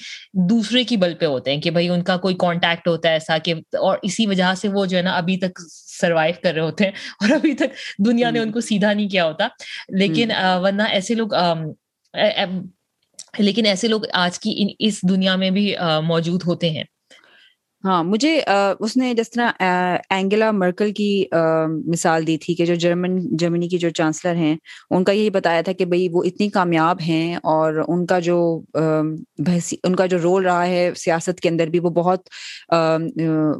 دوسرے کی بل پہ ہوتے ہیں کہ بھائی ان کا کوئی کانٹیکٹ ہوتا ہے ایسا کہ اور اسی وجہ سے وہ جو ہے نا ابھی تک سروائو کر رہے ہوتے ہیں اور ابھی تک دنیا نے ان کو سیدھا نہیں کیا ہوتا۔ لیکن ورنہ ایسے لوگ لیکن ایسے لوگ آج کی اس دنیا میں بھی موجود ہوتے ہیں۔ ہاں مجھے اس نے جس طرح اینگلا مرکل کی مثال دی تھی کہ جو جرمن، جرمنی کی جو چانسلر ہیں، ان کا یہی بتایا تھا کہ بھائی وہ اتنی کامیاب ہیں اور ان کا جو ان کا جو رول رہا ہے سیاست کے اندر بھی وہ بہت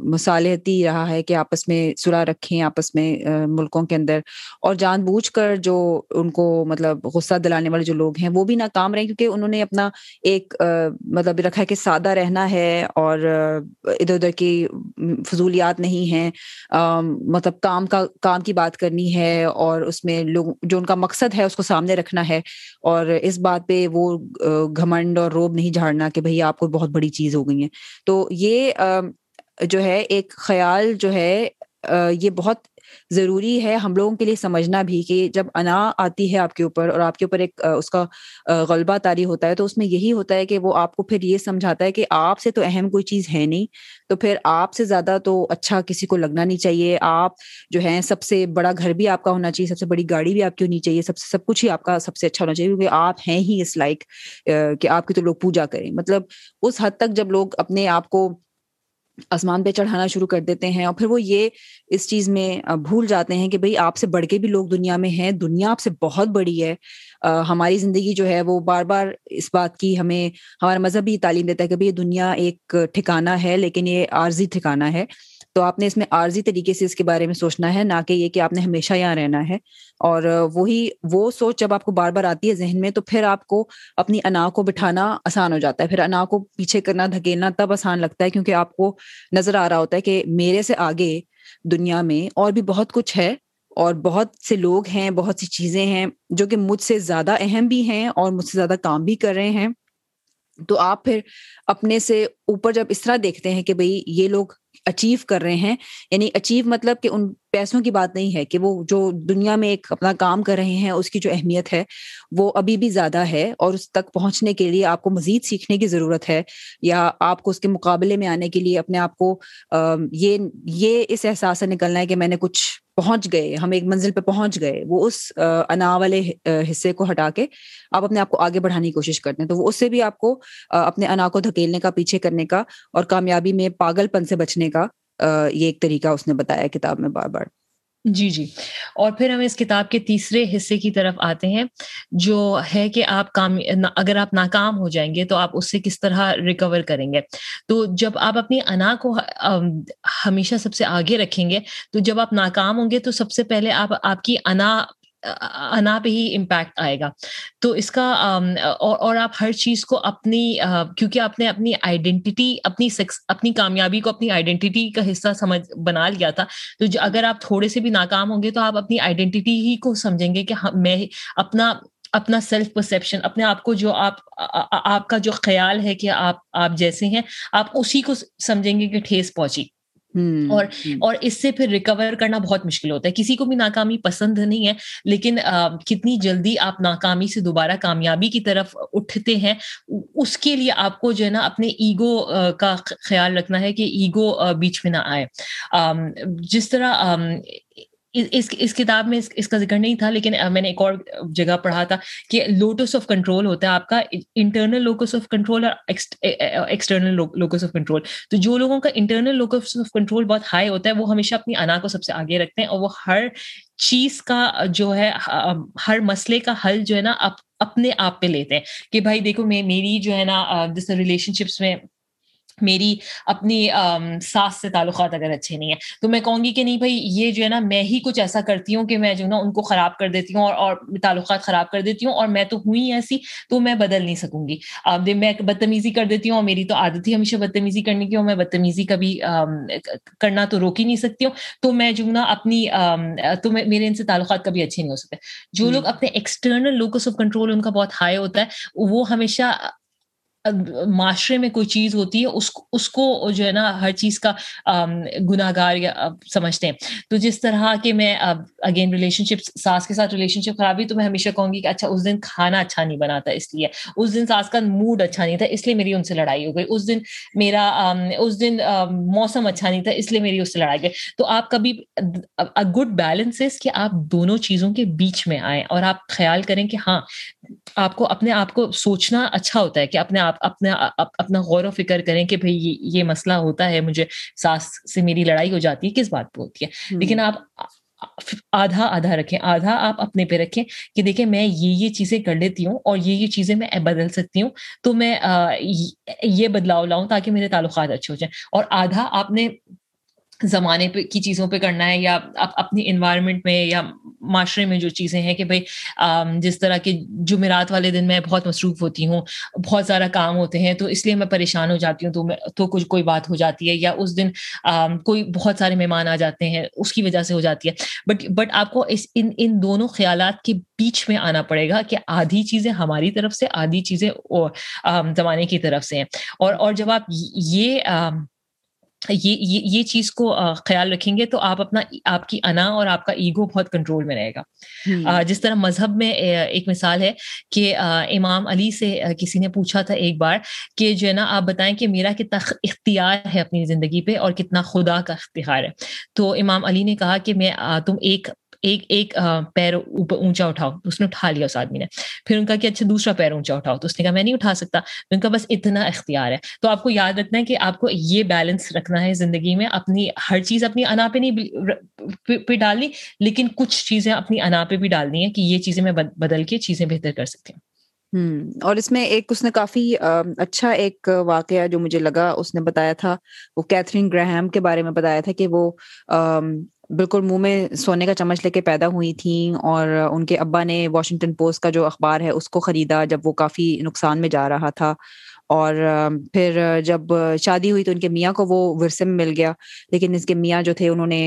مصالحتی رہا ہے کہ آپس میں صلاح رکھیں، آپس میں ملکوں کے اندر اور جان بوجھ کر جو ان کو مطلب غصہ دلانے والے جو لوگ ہیں وہ بھی ناکام رہے کیونکہ انہوں نے اپنا ایک مطلب رکھا ہے کہ سادہ رہنا ہے اور ادھر ادھر کے فضولیات نہیں ہیں مطلب کام کا، کام کی بات کرنی ہے اور اس میں لوگ، جو ان کا مقصد ہے اس کو سامنے رکھنا ہے اور اس بات پہ وہ گھمنڈ اور روب نہیں جھاڑنا کہ بھائی آپ کو بہت بڑی چیز ہو گئی ہے۔ تو یہ جو ہے ایک خیال جو ہے یہ بہت ضروری ہے ہم لوگوں کے لیے سمجھنا بھی کہ جب انا آتی ہے آپ کے اوپر اور آپ کے اوپر ایک اس کا غلبہ تاری ہوتا ہے تو اس میں یہی ہوتا ہے کہ وہ آپ کو پھر یہ سمجھاتا ہے کہ آپ سے تو اہم کوئی چیز ہے نہیں، تو پھر آپ سے زیادہ تو اچھا کسی کو لگنا نہیں چاہیے۔ آپ جو ہے سب سے بڑا گھر بھی آپ کا ہونا چاہیے، سب سے بڑی گاڑی بھی آپ کی ہونی چاہیے، سب سے، سب کچھ ہی آپ کا سب سے اچھا ہونا چاہیے، کیونکہ آپ ہیں ہی اس لائک کہ آپ کی تو لوگ پوجا کریں۔ مطلب اس حد تک جب لوگ اپنے آپ کو آسمان پہ چڑھانا شروع کر دیتے ہیں اور پھر وہ یہ اس چیز میں بھول جاتے ہیں کہ بھائی آپ سے بڑھ کے بھی لوگ دنیا میں ہیں، دنیا آپ سے بہت بڑی ہے۔ ہماری زندگی جو ہے وہ بار بار اس بات کی ہمیں، ہمارا مذہب بھی تعلیم دیتا ہے کہ بھائی یہ دنیا ایک ٹھکانا ہے، لیکن یہ عارضی ٹھکانا ہے۔ تو آپ نے اس میں عارضی طریقے سے اس کے بارے میں سوچنا ہے، نہ کہ یہ کہ آپ نے ہمیشہ یہاں رہنا ہے۔ اور وہی، وہ سوچ جب آپ کو بار بار آتی ہے ذہن میں، تو پھر آپ کو اپنی انا کو بٹھانا آسان ہو جاتا ہے۔ پھر انا کو پیچھے کرنا، دھکیلنا تب آسان لگتا ہے، کیونکہ آپ کو نظر آ رہا ہوتا ہے کہ میرے سے آگے دنیا میں اور بھی بہت کچھ ہے اور بہت سے لوگ ہیں، بہت سی چیزیں ہیں جو کہ مجھ سے زیادہ اہم بھی ہیں اور مجھ سے زیادہ کام بھی کر رہے ہیں۔ تو آپ پھر اپنے سے اوپر جب اس طرح دیکھتے ہیں کہ بھائی یہ لوگ اچیو کر رہے ہیں یعنی اچیو مطلب کہ ان پیسوں کی بات نہیں ہے کہ وہ جو دنیا میں ایک اپنا کام کر رہے ہیں، اس کی جو اہمیت ہے، وہ ابھی بھی زیادہ ہے اور اس تک پہنچنے کے لیے آپ کو مزید سیکھنے کی ضرورت ہے یا آپ کو اس کے مقابلے میں آنے کے لیے اپنے آپ کو یہ یہ اس احساس سے نکلنا ہے کہ میں نے کچھ پہنچ گئے، ہم ایک منزل پہ پہنچ گئے، وہ اس انا والے حصے کو ہٹا کے آپ اپنے آپ کو آگے بڑھانے کی کوشش کرتے ہیں۔ تو وہ اس سے بھی آپ کو اپنے انا کو دھکیلنے کا، پیچھے کرنے کا اور کامیابی میں پاگل پن سے بچنے کا یہ ایک طریقہ اس نے بتایا کتاب میں بار بار۔ جی جی۔ اور پھر ہم اس کتاب کے تیسرے حصے کی طرف آتے ہیں، جو ہے کہ آپ کام، اگر آپ ناکام ہو جائیں گے تو آپ اس سے کس طرح ریکور کریں گے؟ تو جب آپ اپنی انا کو ہمیشہ سب سے آگے رکھیں گے، تو جب آپ ناکام ہوں گے تو سب سے پہلے آپ آپ کی انا انا پہ ہی امپیکٹ آئے گا۔ تو اس کا اور آپ ہر چیز کو اپنی کیونکہ آپ نے اپنی آئیڈینٹی اپنی اپنی کامیابی کو اپنی آئیڈینٹی کا حصہ سمجھ، بنا لیا تھا۔ تو اگر آپ تھوڑے سے بھی ناکام ہوں گے تو آپ اپنی آئیڈینٹی ہی کو سمجھیں گے کہ ہاں، میں اپنا اپنا سیلف پرسپشن اپنے آپ کو جو آپ آپ کا جو خیال ہے کہ آپ آپ جیسے ہیں، آپ اسی کو سمجھیں گے کہ ٹھیس پہنچی۔ اور اور اس سے پھر ریکور کرنا بہت مشکل ہوتا ہے۔ کسی کو بھی ناکامی پسند نہیں ہے لیکن کتنی جلدی آپ ناکامی سے دوبارہ کامیابی کی طرف اٹھتے ہیں اس کے لیے آپ کو جو ہے نا اپنے ایگو کا خیال رکھنا ہے کہ ایگو بیچ میں نہ آئے۔ جس طرح اس اس کتاب میں اس اس کا ذکر نہیں تھا، لیکن میں نے ایک اور جگہ پڑھا تھا کہ لوٹس آف کنٹرول ہوتا ہے، آپ کا انٹرنل لوکس آف کنٹرول اور ایکسٹرنل لوکس آف کنٹرول تو جو لوگوں کا انٹرنل لوکس آف کنٹرول بہت ہائی ہوتا ہے، وہ ہمیشہ اپنی انا کو سب سے آگے رکھتے ہیں اور وہ ہر چیز کا جو ہے ہر مسئلے کا حل جو ہے نا اپنے آپ پہ لیتے ہیں کہ بھائی دیکھو، میں، میری جو ہے نا جس ریلیشن شپس میں میری اپنی ساس سے تعلقات اگر اچھے نہیں ہیں۔ تو میں کہوں گی کہ نہیں بھائی یہ جو ہے نا میں ہی کچھ ایسا کرتی ہوں کہ میں جو ہے نا ان کو خراب کر دیتی ہوں اور اور تعلقات خراب کر دیتی ہوں اور میں تو ہوئی ایسی تو میں بدل نہیں سکوں گی۔ میں بدتمیزی کر دیتی ہوں اور میری تو عادت ہی ہمیشہ بدتمیزی کرنے کی اور میں بدتمیزی کبھی کرنا تو روک ہی نہیں سکتی ہوں۔ تو میں جو نا اپنی تو میرے ان سے تعلقات کبھی اچھے نہیں ہو سکتے۔ جو لوگ اپنے ایکسٹرنل لوکس آف کنٹرول ان کا بہت ہائی ہوتا ہے وہ ہمیشہ معاشرے میں کوئی چیز ہوتی ہے، اس اس کو جو ہے نا ہر چیز کا گناہ گار سمجھتے ہیں۔ تو جس طرح کہ میں اگین ریلیشن شپ ساس کے ساتھ ریلیشن شپ خرابی، تو میں ہمیشہ کہوں گی کہ اچھا اس دن کھانا اچھا نہیں بناتا اس لیے۔ اس دن ساس کا موڈ اچھا نہیں تھا، اس لیے میری ان سے لڑائی ہو گئی۔ اس دن میرا اس دن موسم اچھا نہیں تھا، اس لیے میری اس سے لڑائی گئی۔ تو آپ کبھی گڈ بیلنس کہ آپ دونوں چیزوں کے بیچ میں آئیں اور آپ خیال کریں کہ ہاں آپ کو اپنے آپ کو سوچنا اچھا ہوتا ہے کہ اپنے آپ اپنا اپنا غور و فکر کریں کہ بھائی یہ مسئلہ ہوتا ہے مجھے ساس سے میری لڑائی ہو جاتی ہے کس بات پہ ہوتی ہے؟ لیکن آپ آدھا آدھا رکھیں آدھا آپ اپنے پہ رکھیں کہ دیکھیں میں یہ یہ چیزیں کر لیتی ہوں اور یہ یہ چیزیں میں بدل سکتی ہوں تو میں یہ بدلاؤ لاؤں تاکہ میرے تعلقات اچھے ہو جائیں اور آدھا آپ نے زمانے پہ کی چیزوں پہ کرنا ہے یا اپنی انوائرمنٹ میں یا معاشرے میں جو چیزیں ہیں کہ بھائی جس طرح کے جمعرات والے دن میں بہت مصروف ہوتی ہوں، بہت سارا کام ہوتے ہیں، تو اس لیے میں پریشان ہو جاتی ہوں، تو میں، تو کچھ کوئی بات ہو جاتی ہے یا اس دن کوئی بہت سارے مہمان آ جاتے ہیں، اس کی وجہ سے ہو جاتی ہے۔ بٹ بٹ آپ کو اس، ان ان دونوں خیالات کے بیچ میں آنا پڑے گا کہ آدھی چیزیں ہماری طرف سے، آدھی چیزیں زمانے کی طرف سے ہیں۔ اور اور جب آپ یہ یہ یہ چیز کو خیال رکھیں گے تو آپ اپنا آپ کی انا اور آپ کا ایگو بہت کنٹرول میں رہے گا۔ جس طرح مذہب میں ایک مثال ہے کہ امام علی سے کسی نے پوچھا تھا ایک بار کہ جو ہے نا آپ بتائیں کہ میرا کتنا اختیار ہے اپنی زندگی پہ اور کتنا خدا کا اختیار ہے۔ تو امام علی نے کہا کہ میں تم ایک ایک ایک پیر اوپر اونچا اٹھاؤ، تو اس نے اٹھا لیا اس آدمی نے۔ پھر ان کا کہ اچھا دوسرا پیر اونچا اٹھاؤ، تو اس نے کہا میں نہیں اٹھا سکتا۔ ان کا بس اتنا اختیار ہے۔ تو آپ کو یاد رکھنا ہے کہ آپ کو یہ بیلنس رکھنا ہے زندگی میں، اپنی ہر چیز اپنی انا پہ نہیں پہ ڈالنی، لیکن کچھ چیزیں اپنی انا پہ بھی ڈالنی ہے کہ یہ چیزیں میں بدل کے چیزیں بہتر کر سکتی ہوں۔ ہوں اور اس میں ایک اس نے کافی اچھا ایک واقعہ جو مجھے لگا، اس نے بتایا تھا، وہ کیتھرین گراہم کے بارے میں بتایا تھا کہ وہ بالکل منہ میں سونے کا چمچ لے کے پیدا ہوئی تھیں اور ان کے ابا نے واشنگٹن پوسٹ کا جو اخبار ہے اس کو خریدا جب وہ کافی نقصان میں جا رہا تھا اور پھر جب شادی ہوئی تو ان کے میاں کو وہ ورثے میں مل گیا لیکن اس کے میاں جو تھے انہوں نے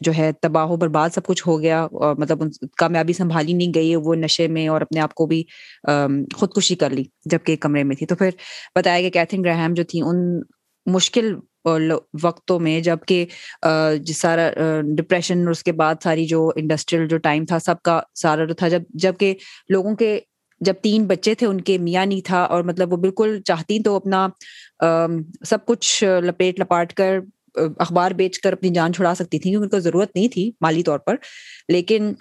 جو ہے تباہ و برباد سب کچھ ہو گیا مطلب کامیابی سنبھالی نہیں گئی، وہ نشے میں اور اپنے آپ کو بھی خودکشی کر لی جبکہ کمرے میں تھی۔ تو پھر بتایا کہ کیتھن گراہم جو تھی ان مشکل وقتوں میں جبکہ جس سارا ڈپریشن اور اس کے بعد ساری جو انڈسٹریل جو ٹائم تھا، سب کا سارا جو تھا۔ جب جبکہ لوگوں کے، جب تین بچے تھے، ان کے میاں نہیں تھا، اور مطلب وہ بالکل چاہتی تو اپنا سب کچھ لپیٹ لپاٹ کر اخبار بیچ کر اپنی جان چھڑا سکتی تھی کیونکہ ان کو ضرورت نہیں تھی مالی طور پر۔ لیکن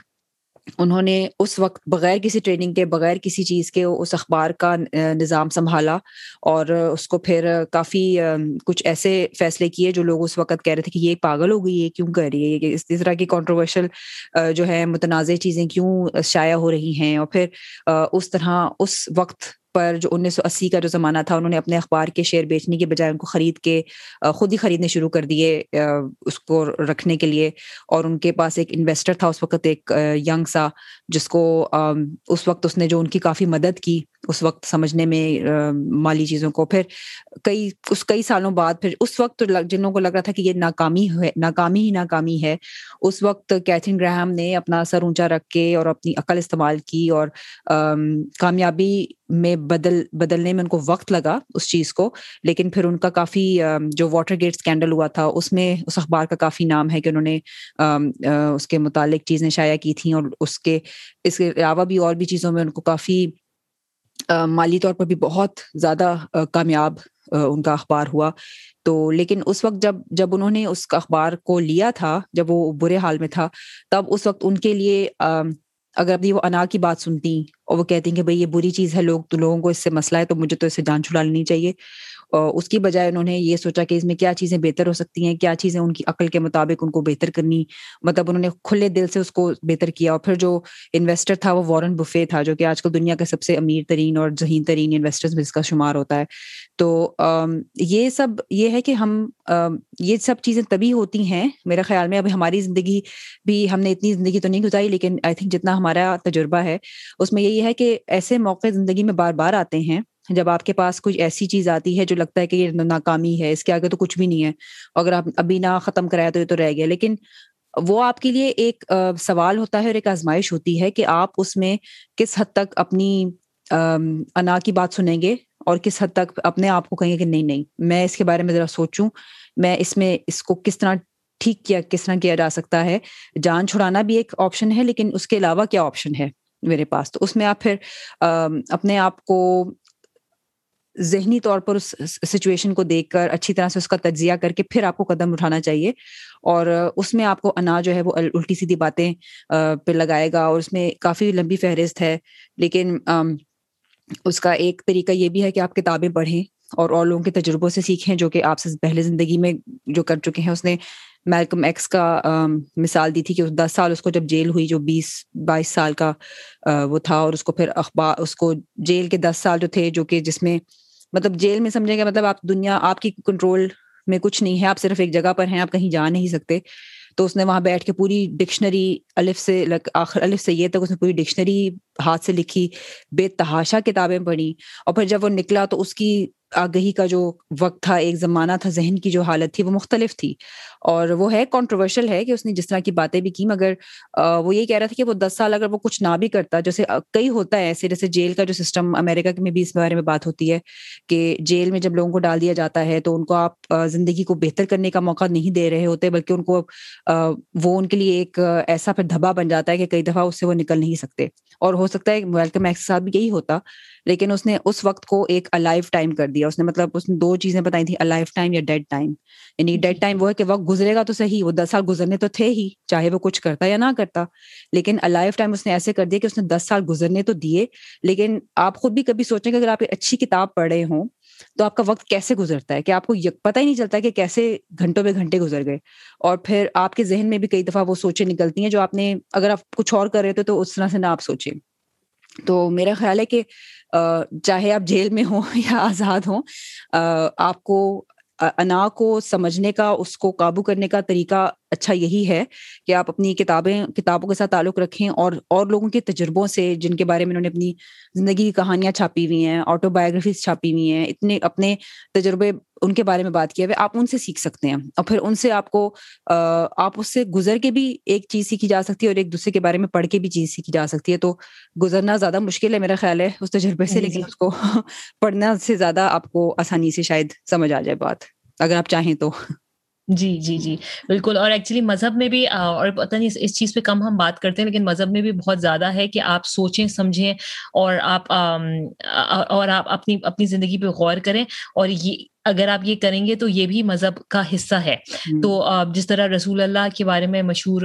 انہوں نے اس وقت بغیر کسی ٹریننگ کے، بغیر کسی چیز کے اس اخبار کا نظام سنبھالا اور اس کو پھر کافی کچھ ایسے فیصلے کیے جو لوگ اس وقت کہہ رہے تھے کہ یہ پاگل ہو گئی ہے کیوں کہہ رہی ہے؟ اس طرح کی کانٹروورشل جو ہے متنازع چیزیں کیوں شائع ہو رہی ہیں؟ اور پھر اس طرح، اس وقت پر جو انیس سو اسی کا جو زمانہ تھا، انہوں نے اپنے اخبار کے شیئر بیچنے کے بجائے ان کو خرید کے خود ہی خریدنے شروع کر دیے اس کو رکھنے کے لیے۔ اور ان کے پاس ایک انویسٹر تھا، اس وقت ایک ینگ سا، جس کو اس وقت اس نے جو ان کی کافی مدد کی۔ اس وقت سمجھنے میں مالی چیزوں کو۔ پھر کئی، اس کئی سالوں بعد پھر اس وقت جن لوگوں کو لگ رہا تھا کہ یہ ناکامی ہے ناکامی ہی ناکامی ہے، اس وقت کیتھن گراہم نے اپنا سر اونچا رکھ کے اور اپنی عقل استعمال کی اور کامیابی میں بدل، بدلنے میں ان کو وقت لگا اس چیز کو۔ لیکن پھر ان کا کافی جو واٹر گیٹ اسکینڈل ہوا تھا، اس میں اس اخبار کا کافی نام ہے کہ انہوں نے اس کے متعلق چیزیں شائع کی تھیں اور اس کے اس کے علاوہ بھی اور بھی چیزوں میں ان کو کافی مالی طور پر بھی بہت زیادہ کامیاب ان کا اخبار ہوا۔ تو لیکن اس وقت جب جب انہوں نے اس اخبار کو لیا تھا، جب وہ برے حال میں تھا، تب اس وقت ان کے لیے اگر ابھی وہ انا کی بات سنتی اور وہ کہتی ہیں کہ بھائی یہ بری چیز ہے، لوگ، تو لوگوں کو اس سے مسئلہ ہے، تو مجھے تو اس سے جان چھڑا لینی چاہیے۔ اس کی بجائے انہوں نے یہ سوچا کہ اس میں کیا چیزیں بہتر ہو سکتی ہیں، کیا چیزیں ان کی عقل کے مطابق ان کو بہتر کرنی مطلب انہوں نے کھلے دل سے اس کو بہتر کیا۔ اور پھر جو انویسٹر تھا وہ وارن بفے تھا، جو کہ آج کل دنیا کا سب سے امیر ترین اور ذہین ترین انویسٹر اس کا شمار ہوتا ہے۔ تو یہ سب، یہ ہے کہ ہم یہ سب چیزیں تبھی ہوتی ہیں، میرے خیال میں ابھی ہماری زندگی بھی ہم نے اتنی زندگی تو نہیں گزاری، لیکن آئی تھنک جتنا ہمارا تجربہ ہے، اس میں یہی ہے کہ ایسے موقع زندگی میں بار بار آتے ہیں۔ جب آپ کے پاس کچھ ایسی چیز آتی ہے جو لگتا ہے کہ یہ ناکامی ہے، اس کے آگے تو کچھ بھی نہیں ہے، اگر آپ ابھی نہ ختم کرایا تو یہ تو رہ گیا۔ لیکن وہ آپ کے لیے ایک سوال ہوتا ہے اور ایک آزمائش ہوتی ہے کہ آپ اس میں کس حد تک اپنی انا کی بات سنیں گے اور کس حد تک اپنے آپ کو کہیں گے کہ نہیں نہیں، میں اس کے بارے میں ذرا سوچوں، میں اس میں اس کو کس طرح ٹھیک کیا، کس طرح کیا جا سکتا ہے۔ جان چھڑانا بھی ایک آپشن ہے، لیکن اس کے علاوہ کیا آپشن ہے میرے پاس؟ تو اس میں آپ پھر اپنے آپ کو ذہنی طور پر اس سچویشن کو دیکھ کر، اچھی طرح سے اس کا تجزیہ کر کے پھر آپ کو قدم اٹھانا چاہیے۔ اور اس میں آپ کو انا جو ہے وہ الٹی سیدھی باتیں پہ لگائے گا اور اس میں کافی لمبی فہرست ہے۔ لیکن اس کا ایک طریقہ یہ بھی ہے کہ آپ کتابیں پڑھیں اور اور لوگوں کے تجربوں سے سیکھیں، جو کہ آپ سے پہلے زندگی میں جو کر چکے ہیں۔ اس نے میلکم ایکس کا مثال دی تھی کہ دس سال اس کو جب جیل ہوئی، جو بیس، بائیس سال کا وہ تھا۔ اور اس کو پھر اخبار، اس کو جیل کے دس سال جو تھے، جو کہ جس میں مطلب جیل میں سمجھیں گے مطلب آپ دنیا، آپ کی کنٹرول میں کچھ نہیں ہے، آپ صرف ایک جگہ پر ہیں، آپ کہیں جا نہیں سکتے۔ تو اس نے وہاں بیٹھ کے پوری ڈکشنری الف سے آخر الف سے یہ تک اس نے پوری ڈکشنری ہاتھ سے لکھی، بے تحاشا کتابیں پڑھی۔ اور پھر جب وہ نکلا تو اس کی آگہی کا جو وقت تھا، ایک زمانہ تھا، ذہن کی جو حالت تھی، وہ مختلف تھی۔ اور وہ ہے کانٹروورشل ہے کہ اس نے جس طرح کی باتیں بھی کی مگر وہ یہ کہہ رہا تھا کہ وہ دس سال اگر وہ کچھ نہ بھی کرتا جیسے کئی ہوتا ہے ایسے جیسے جیل کا جو سسٹم امریکہ میں بھی اس بارے میں بات ہوتی ہے کہ جیل میں جب لوگوں کو ڈال دیا جاتا ہے تو ان کو آپ زندگی کو بہتر کرنے کا موقع نہیں دے رہے ہوتے بلکہ ان کو وہ ان کے لیے ایک ایسا پھر دھبا بن جاتا ہے کہ کئی دفعہ اس سے وہ نکل نہیں سکتے۔ اور ہو سکتا ہے ویلکم ایکس کے ساتھ بھی یہی ہوتا لیکن اس نے اس وقت کو ایک الائف ٹائم کر دیا۔ اس نے مطلب اس نے دو چیزیں بتائی تھیں الائف ٹائم یا ڈیڈ ٹائم یعنی ڈیڈ ٹائم وہ ہے کہ وقت گزرے گا تو صحیح، وہ دس سال گزرنے تو تھے ہی، چاہے وہ کچھ کرتا یا نہ کرتا۔ لیکن الائف ٹائم اس نے ایسے کر دیا کہ اس نے دس سال گزرنے تو دیے۔ لیکن آپ خود بھی کبھی سوچیں کہ اگر آپ اچھی کتاب پڑھ رہے ہوں تو آپ کا وقت کیسے گزرتا ہے؟ کہ آپ کو پتہ ہی نہیں چلتا کہ کیسے گھنٹوں میں گھنٹے گزر گئے۔ اور پھر آپ کے ذہن میں بھی کئی دفعہ وہ سوچیں نکلتی ہیں جو آپ نے اگر آپ کچھ اور کر رہے تھے تو اس طرح سے نہ آپ سوچیں۔ تو میرا خیال ہے کہ چاہے آپ جیل میں ہوں یا آزاد ہوں آپ کو انا کو سمجھنے کا اس کو قابو کرنے کا طریقہ اچھا یہی ہے کہ آپ اپنی کتابیں کتابوں کے ساتھ تعلق رکھیں اور اور لوگوں کے تجربوں سے جن کے بارے میں انہوں نے اپنی زندگی کی کہانیاں چھاپی ہوئی ہیں آٹو بایوگرافیز چھاپی ہوئی ہیں اتنے اپنے تجربے ان کے بارے میں بات کیا ہوئے آپ ان سے سیکھ سکتے ہیں اور پھر ان سے آپ کو آپ اس سے گزر کے بھی ایک چیز سیکھی جا سکتی ہے اور ایک دوسرے کے بارے میں پڑھ کے بھی چیز سیکھی جا سکتی ہے تو گزرنا زیادہ مشکل ہے میرا خیال ہے اس تجربے سے لیکن جی۔ اس کو پڑھنا سے زیادہ آپ کو آسانی سے شاید سمجھ آ جائے بات اگر آپ چاہیں تو جی جی جی بالکل۔ اور ایکچولی مذہب میں بھی اور پتہ نہیں اس چیز پہ کم ہم بات کرتے ہیں، لیکن مذہب میں بھی بہت زیادہ ہے کہ آپ سوچیں، سمجھیں اور آپ اور آپ اپنی اپنی زندگی پہ غور کریں۔ اور یہ اگر آپ یہ کریں گے تو یہ بھی مذہب کا حصہ ہے۔ تو جس طرح رسول اللہ کے بارے میں مشہور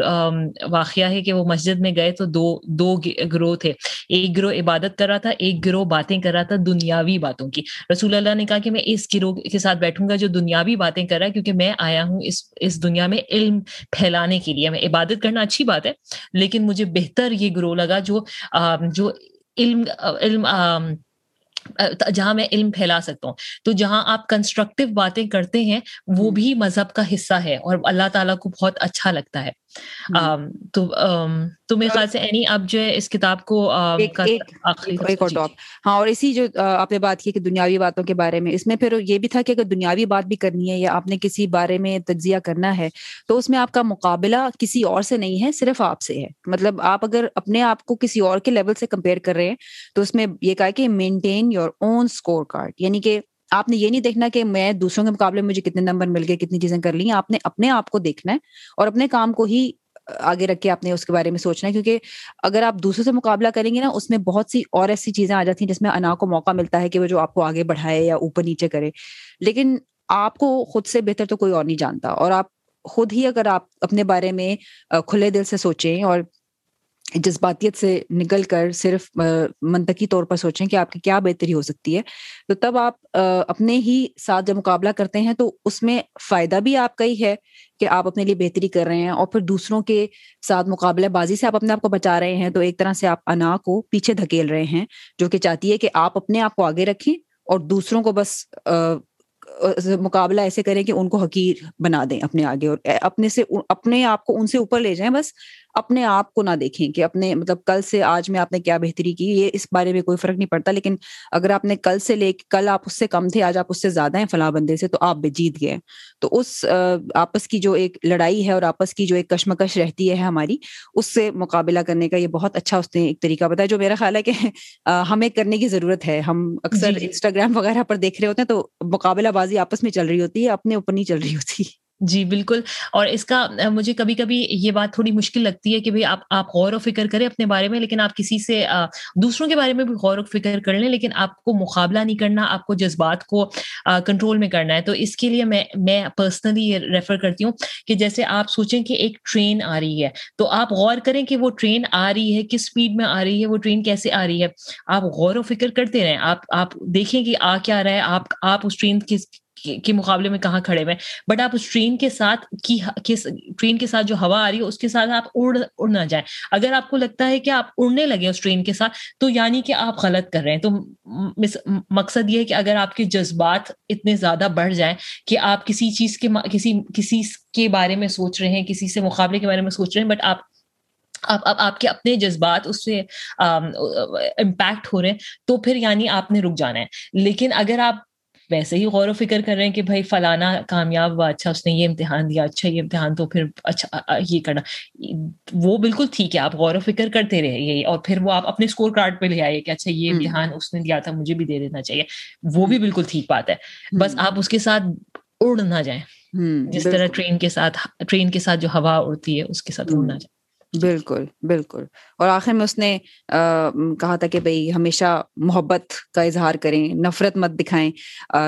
واقعہ ہے کہ وہ مسجد میں گئے تو دو دو گروہ تھے۔ ایک گروہ عبادت کر رہا تھا ایک گروہ باتیں کر رہا تھا دنیاوی باتوں کی۔ رسول اللہ نے کہا کہ میں اس گروہ کے ساتھ بیٹھوں گا جو دنیاوی باتیں کر رہا ہے کیونکہ میں آیا ہوں اس اس دنیا میں علم پھیلانے کے لیے۔ میں عبادت کرنا اچھی بات ہے لیکن مجھے بہتر یہ گروہ لگا جو جو علم علم جہاں میں علم پھیلا سکتا ہوں۔ تو جہاں آپ کنسٹرکٹیو باتیں کرتے ہیں وہ بھی مذہب کا حصہ ہے اور اللہ تعالیٰ کو بہت اچھا لگتا ہے۔ تو تو میرے خیال سے اینی اب جو ہے اس کتاب کو ہاں اور اسی جو آپ نے بات کی کہ دنیاوی باتوں کے بارے میں اس میں پھر یہ بھی تھا کہ اگر دنیاوی بات بھی کرنی ہے یا آپ نے کسی بارے میں تجزیہ کرنا ہے تو اس میں آپ کا مقابلہ کسی اور سے نہیں ہے صرف آپ سے ہے۔ مطلب آپ اگر اپنے آپ کو کسی اور کے لیول سے کمپیئر کر رہے ہیں تو اس میں یہ کہا کہ maintain your own score card یعنی کہ آپ نے یہ نہیں دیکھنا کہ میں دوسروں کے مقابلے میں مجھے کتنے نمبر مل گئے، کتنی چیزیں کر لی آپ نے اپنے آپ کو دیکھنا ہے اور اپنے کام کو ہی آگے رکھ کے آپ نے اس کے بارے میں سوچنا ہے، کیونکہ اگر آپ دوسروں سے مقابلہ کریں گے نا، اس میں بہت سی اور ایسی چیزیں آ جاتی ہیں جس میں انا کو موقع ملتا ہے کہ وہ جو آپ کو آگے بڑھائے یا اوپر نیچے کرے۔ لیکن آپ کو خود سے بہتر تو کوئی اور نہیں جانتا اور آپ خود ہی اگر آپ اپنے بارے میں کھلے دل سے سوچیں اور جذباتیت سے نکل کر صرف منطقی طور پر سوچیں کہ آپ کی کیا بہتری ہو سکتی ہے، تو تب آپ اپنے ہی ساتھ جب مقابلہ کرتے ہیں تو اس میں فائدہ بھی آپ کا ہی ہے کہ آپ اپنے لیے بہتری کر رہے ہیں اور پھر دوسروں کے ساتھ مقابلہ بازی سے آپ اپنے آپ کو بچا رہے ہیں، تو ایک طرح سے آپ انا کو پیچھے دھکیل رہے ہیں، جو کہ چاہتی ہے کہ آپ اپنے آپ کو آگے رکھیں اور دوسروں کو بس مقابلہ ایسے کریں کہ ان کو حقیر بنا دیں اپنے آگے اور اپنے سے، اپنے آپ کو ان سے اوپر لے جائیں، بس اپنے آپ کو نہ دیکھیں کہ اپنے مطلب کل سے آج میں آپ نے کیا بہتری کی یہ اس بارے میں کوئی فرق نہیں پڑتا لیکن اگر آپ نے کل سے لے کل آپ اس سے کم تھے آج آپ اس سے زیادہ ہیں فلاں بندے سے تو آپ بھی جیت گئے تو اس آپس کی جو ایک لڑائی ہے اور آپس کی جو ایک کشمکش رہتی ہے ہماری اس سے مقابلہ کرنے کا یہ بہت اچھا اس نے ایک طریقہ بتایا جو میرا خیال ہے کہ ہمیں کرنے کی ضرورت ہے۔ ہم اکثر انسٹاگرام جی، جی۔ وغیرہ پر دیکھ رہے ہوتے ہیں تو مقابلہ بازی آپس میں چل رہی ہوتی ہے اپنے اوپر نہیں چل رہی ہوتی۔ جی بالکل۔ اور اس کا، مجھے کبھی کبھی یہ بات تھوڑی مشکل لگتی ہے کہ بھائی آپ آپ غور و فکر کریں اپنے بارے میں، لیکن آپ کسی سے دوسروں کے بارے میں بھی غور و فکر کر لیں، لیکن آپ کو مقابلہ نہیں کرنا، آپ کو جذبات کو کنٹرول میں کرنا ہے۔ تو اس کے لیے میں میں پرسنلی یہ ریفر کرتی ہوں کہ جیسے آپ سوچیں کہ ایک ٹرین آ رہی ہے، تو آپ غور کریں کہ وہ ٹرین آ رہی ہے، کس اسپیڈ میں آ رہی ہے، وہ ٹرین کیسے آ رہی ہے۔ آپ غور و فکر کرتے رہیں، آپ آپ دیکھیں کہ آ کیا رہا ہے، آپ آپ اس ٹرین کس کے مقابلے میں کہاں کھڑے ہوئے۔ بٹ آپ اس ٹرین کے ساتھ کی ٹرین کے ساتھ جو ہوا آ رہی ہے، اس کے ساتھ آپ اڑ اڑنا جائیں۔ اگر آپ کو لگتا ہے کہ آپ اڑنے لگے اس ٹرین کے ساتھ، تو یعنی کہ آپ غلط کر رہے ہیں۔ تو مقصد یہ ہے کہ اگر آپ کے جذبات اتنے زیادہ بڑھ جائیں کہ آپ کسی چیز کے کسی کسی کے بارے میں سوچ رہے ہیں، کسی سے مقابلے کے بارے میں سوچ رہے ہیں بٹ آپ آپ اب آپ کے اپنے جذبات اس سے امپیکٹ ہو رہے ہیں، تو پھر یعنی آپ نے رک جانا ہے۔ لیکن اگر آپ ویسے ہی غور و فکر کر رہے ہیں کہ بھائی فلانا کامیاب ہوا اچھا اس نے یہ امتحان دیا اچھا یہ امتحان تو پھر اچھا یہ کرنا۔ وہ بالکل ٹھیک ہے آپ غور و فکر کرتے رہے اور پھر وہ آپ اپنے اسکور کارڈ پہ لے آئے کہ اچھا یہ امتحان اس نے دیا تھا مجھے بھی دے دینا چاہیے۔ وہ بھی بالکل ٹھیک بات ہے۔ بس آپ اس کے ساتھ اڑ نہ جائیں۔ جس طرح ٹرین کے ساتھ ٹرین کے ساتھ جو ہوا اڑتی ہے اس کے ساتھ اڑ نہ جائیں۔ بالکل بالکل۔ اور آخر میں اس نے کہا تھا کہ بھائی ہمیشہ محبت کا اظہار کریں، نفرت مت دکھائیں۔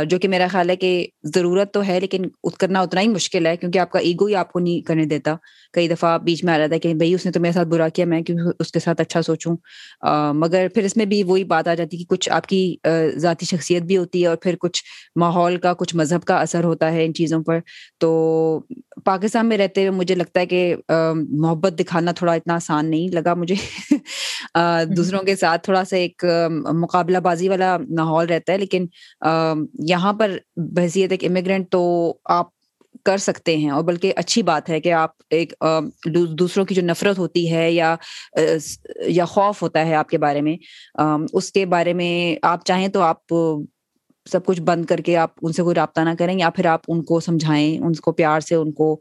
جو کہ میرا خیال ہے کہ ضرورت تو ہے لیکن کرنا اتنا ہی مشکل ہے کیونکہ آپ کا ایگو ہی آپ کو نہیں کرنے دیتا۔ کئی دفعہ بیچ میں آ رہا تھا کہ بھائی اس نے تو میرے ساتھ برا کیا، میں کیوں اس کے ساتھ اچھا سوچوں؟ مگر پھر اس میں بھی وہی بات آ جاتی کہ کچھ آپ کی ذاتی شخصیت بھی ہوتی ہے اور پھر کچھ ماحول کا، کچھ مذہب کا اثر ہوتا ہے ان چیزوں پر۔ تو پاکستان میں رہتے ہوئے مجھے لگتا ہے کہ محبت دکھانا تھوڑا اتنا آسان نہیں لگا مجھے۔ دوسروں کے ساتھ تھوڑا سا ایک مقابلہ بازی والا ماحول رہتا ہے، لیکن یہاں پر بحثیت ایک امیگرینٹ تو آپ کر سکتے ہیں، اور بلکہ اچھی بات ہے کہ آپ ایک دوسروں کی جو نفرت ہوتی ہے یا یا خوف ہوتا ہے آپ کے بارے میں اس کے بارے میں آپ چاہیں تو آپ سب کچھ بند کر کے آپ ان سے کوئی رابطہ نہ کریں یا پھر آپ ان کو سمجھائیں، ان کو پیار سے، ان کو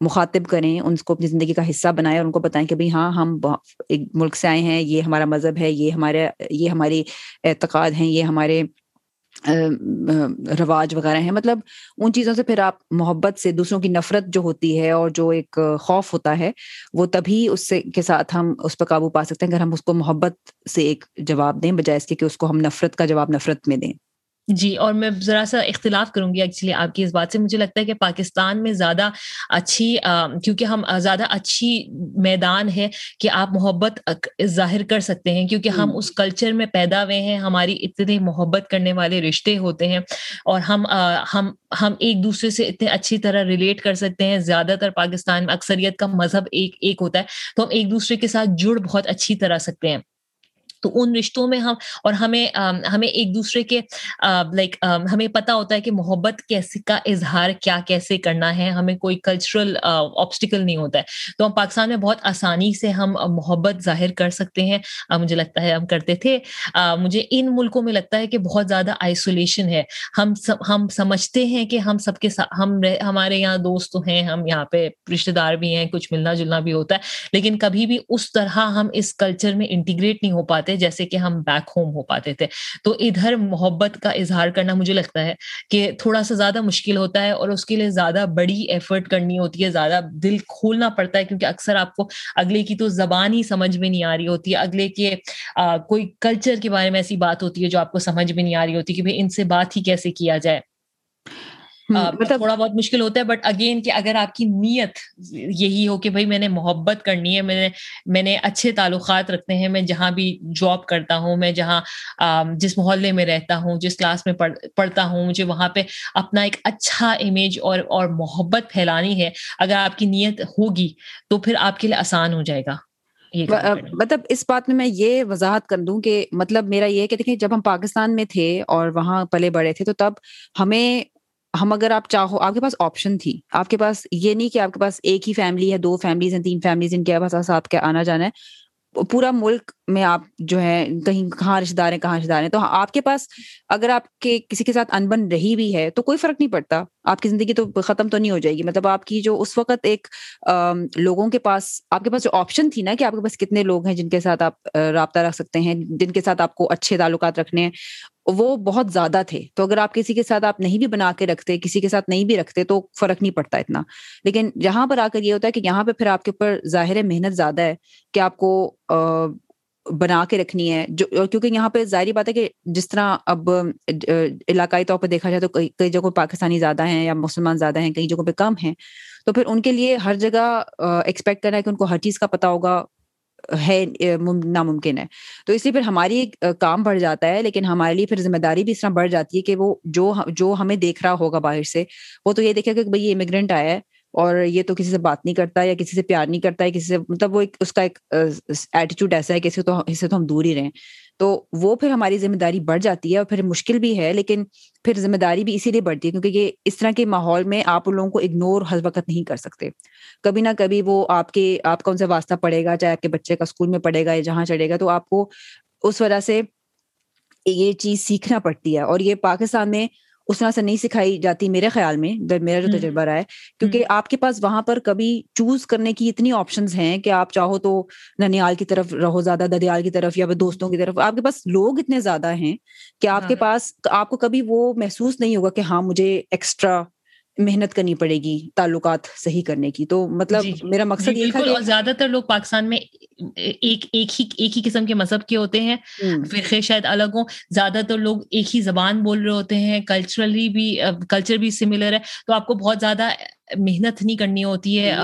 مخاطب کریں، ان کو اپنی زندگی کا حصہ بنائیں اور ان کو بتائیں کہ بھائی ہاں ہم ایک ملک سے آئے ہیں، یہ ہمارا مذہب ہے، یہ ہمارے، یہ ہماری اعتقاد ہیں، یہ ہمارے رواج وغیرہ ہیں۔ مطلب ان چیزوں سے پھر آپ محبت سے، دوسروں کی نفرت جو ہوتی ہے اور جو ایک خوف ہوتا ہے، وہ تبھی اس سے، کے ساتھ ہم اس پہ قابو پا سکتے ہیں۔ اگر ہم اس کو محبت سے ایک جواب دیں، بجائے اس کے کہ اس کو ہم نفرت کا جواب نفرت میں دیں۔ جی اور میں ذرا سا اختلاف کروں گی ایکچولی آپ کی اس بات سے۔ مجھے لگتا ہے کہ پاکستان میں زیادہ اچھی کیونکہ ہم زیادہ اچھی میدان ہے کہ آپ محبت ظاہر کر سکتے ہیں۔ کیونکہ ہم اس کلچر میں پیدا ہوئے ہیں ہماری اتنے محبت کرنے والے رشتے ہوتے ہیں اور ہم ہم ہم ایک دوسرے سے اتنے اچھی طرح ریلیٹ کر سکتے ہیں۔ زیادہ تر پاکستان میں اکثریت کا مذہب ایک ایک ہوتا ہے۔ تو ہم ایک دوسرے کے ساتھ جڑ بہت اچھی طرح سکتے ہیں۔ تو ان رشتوں میں ہم، اور ہمیں ہمیں ایک دوسرے کے لائک ہمیں پتا ہوتا ہے کہ محبت کیسے، کا اظہار کیا کیسے کرنا ہے، ہمیں کوئی کلچرل آبسٹیکل نہیں ہوتا ہے۔ تو ہم پاکستان میں بہت آسانی سے ہم محبت ظاہر کر سکتے ہیں۔ مجھے لگتا ہے ہم کرتے تھے۔ مجھے ان ملکوں میں لگتا ہے کہ بہت زیادہ آئسولیشن ہے۔ ہم ہم سمجھتے ہیں کہ ہم سب کے ساتھ ہم ہمارے یہاں دوست ہیں، ہم یہاں پہ رشتے دار بھی ہیں، کچھ ملنا جلنا بھی ہوتا ہے، لیکن کبھی بھی اس طرح ہم اس کلچر میں انٹیگریٹ نہیں ہو پاتے۔ پاتے جیسے کہ ہم بیک ہوم ہو پاتے تھے۔ تو ادھر محبت کا اظہار کرنا مجھے لگتا ہے کہ تھوڑا سا زیادہ مشکل ہوتا ہے اور اس کے لیے زیادہ بڑی ایفرٹ کرنی ہوتی ہے، زیادہ دل کھولنا پڑتا ہے کیونکہ اکثر آپ کو اگلے کی تو زبان ہی سمجھ میں نہیں آ رہی ہوتی ہے اگلے کے کوئی کلچر کے بارے میں ایسی بات ہوتی ہے جو آپ کو سمجھ میں نہیں آ رہی ہوتی کہ بھائی ان سے بات ہی کیسے کیا جائے۔ تھوڑا بہت مشکل ہوتا ہے بٹ اگین کہ اگر آپ کی نیت یہی ہو کہ بھائی میں نے محبت کرنی ہے میں نے میں نے اچھے تعلقات رکھتے ہیں میں جہاں بھی جاب کرتا ہوں میں جہاں جس محلے میں رہتا ہوں جس کلاس میں پڑھتا ہوں مجھے وہاں پہ اپنا ایک اچھا امیج اور اور محبت پھیلانی ہے اگر آپ کی نیت ہوگی تو پھر آپ کے لیے آسان ہو جائے گا۔ مطلب اس بات میں میں یہ وضاحت کر دوں کہ مطلب میرا یہ کہ دیکھیں جب ہم پاکستان میں تھے اور وہاں پلے بڑے تھے تو تب ہمیں ہم اگر آپ چاہو، آپ کے پاس آپشن تھی۔ آپ کے پاس یہ نہیں کہ آپ کے پاس ایک ہی فیملی ہے، دو فیملیز ہیں، تین فیملیز ان کے پاس ساتھ کے آنا جانا ہے۔ پورا ملک میں آپ جو ہے کہیں کہاں رشتے دار ہیں، کہاں رشتے دار ہیں۔ تو آپ کے پاس اگر آپ کے کسی کے ساتھ انبن رہی بھی ہے تو کوئی فرق نہیں پڑتا۔ آپ کی زندگی تو ختم تو نہیں ہو جائے گی۔ مطلب آپ کی جو اس وقت ایک لوگوں کے پاس، آپ کے پاس جو آپشن تھی نا کہ آپ کے پاس کتنے لوگ ہیں جن کے ساتھ آپ رابطہ رکھ سکتے ہیں، جن کے ساتھ آپ کو اچھے تعلقات رکھنے ہیں۔ وہ بہت زیادہ تھے۔ تو اگر آپ کسی کے ساتھ آپ نہیں بھی بنا کے رکھتے، کسی کے ساتھ نہیں بھی رکھتے، تو فرق نہیں پڑتا اتنا۔ لیکن جہاں پر آ کر یہ ہوتا ہے کہ یہاں پہ پھر آپ کے اوپر ظاہر محنت زیادہ ہے کہ آپ کو بنا کے رکھنی ہے۔ جو کیونکہ یہاں پہ ظاہری بات ہے کہ جس طرح اب علاقائی طور پہ دیکھا جائے تو کئی کئی جگہوں پاکستانی زیادہ ہیں یا مسلمان زیادہ ہیں، کئی جگہوں پہ کم ہیں۔ تو پھر ان کے لیے ہر جگہ ایکسپیکٹ کرنا ہے کہ ان کو ہر چیز کا پتا ہوگا۔ ہے ناممکن ہے۔ تو اس لیے پھر ہماری کام بڑھ جاتا ہے، لیکن ہمارے لیے پھر ذمہ داری بھی اس طرح بڑھ جاتی ہے کہ وہ جو جو ہمیں دیکھ رہا ہوگا باہر سے، وہ تو یہ دیکھے گا کہ بھائی یہ امیگرینٹ آیا ہے اور یہ تو کسی سے بات نہیں کرتا یا کسی سے پیار نہیں کرتا ہے کسی سے مطلب وہ ایک، اس کا ایک ایٹیچیوڈ ایسا ہے کہ اسے تو اس سے تو ہم دور ہی رہیں۔ تو وہ پھر ہماری ذمہ داری بڑھ جاتی ہے اور پھر مشکل بھی ہے، لیکن پھر ذمہ داری بھی اسی لیے بڑھتی ہے کیونکہ یہ اس طرح کے ماحول میں آپ ان لوگوں کو اگنور ہر وقت نہیں کر سکتے۔ کبھی نہ کبھی وہ آپ کے، آپ کا ان سے واسطہ پڑے گا، چاہے آپ کے بچے کا اسکول میں پڑے گا یا جہاں چڑھے گا، تو آپ کو اس وجہ سے یہ چیز سیکھنا پڑتی ہے۔ اور یہ پاکستان میں اس طرح سے نہیں سکھائی جاتی میرے خیال میں میرا جو تجربہ رہا ہے کیونکہ آپ کے پاس وہاں پر کبھی چوز کرنے کی اتنی آپشنز ہیں کہ آپ چاہو تو ننیال کی طرف رہو زیادہ ددیال کی طرف یا دوستوں کی طرف آپ کے پاس لوگ اتنے زیادہ ہیں کہ آپ کے ہاں۔ پاس آپ کو کبھی وہ محسوس نہیں ہوگا کہ ہاں مجھے ایکسٹرا محنت کرنی پڑے گی تعلقات صحیح کرنے کی۔ تو مطلب جی، جی۔ میرا مقصد جی، یہ تھا اور زیادہ تر لوگ پاکستان میں ایک ایک ہی ایک ہی قسم کے مذہب کے ہوتے ہیں فرقے شاید الگ ہوں۔ زیادہ تر لوگ ایک ہی زبان بول رہے ہوتے ہیں کلچرلی بھی کلچر بھی سملر ہے۔ تو آپ کو بہت زیادہ محنت نہیں کرنی ہوتی ہے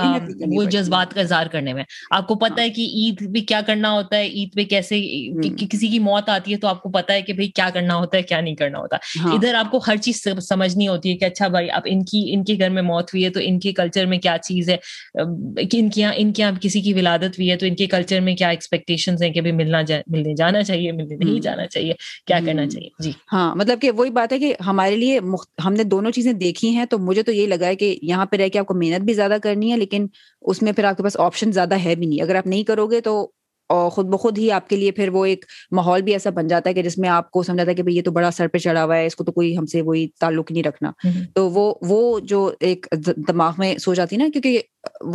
وہ جذبات کا اظہار کرنے میں۔ آپ کو پتا ہے کہ عید پہ کیا کرنا ہوتا ہے عید پہ کیسے کسی کی موت آتی ہے تو آپ کو پتا ہے کہ بھائی کیا کرنا ہوتا ہے کیا نہیں کرنا ہوتا۔ ہاں۔ ادھر آپ کو ہر چیز سمجھنی ہوتی ہے کہ اچھا بھائی اب ان کی ان کے گھر میں موت ہوئی ہے تو ان کے کلچر میں کیا چیز ہے؟ ان کے یہاں ان کے یہاں کسی کی ولادت ہوئی ہے تو ان کے کلچر میں کیا ایکسپیکٹیشن ہیں کہ بھائی ملنا ملنے جانا چاہیے ملنے نہیں جانا چاہیے کیا کرنا چاہیے؟ جی۔ ہاں مطلب کہ وہی بات ہے کہ ہمارے لیے ہم نے دونوں چیزیں دیکھی ہیں تو مجھے تو یہ لگا ہے کہ یہاں پہ رہ کے آپ کو محنت بھی زیادہ کرنی ہے لیکن اس میں پھر آپ کے پاس آپشن زیادہ ہے بھی نہیں۔ اگر آپ نہیں کرو گے تو خود بخود ہی آپ کے لیے پھر وہ ایک ماحول بھی ایسا بن جاتا ہے کہ جس میں آپ کو سمجھاتا ہے کہ یہ تو بڑا سر پہ چڑھا ہوا ہے اس کو تو کوئی ہم سے وہی تعلق نہیں رکھنا۔ تو وہ وہ جو ایک دماغ میں سو جاتی نا کیونکہ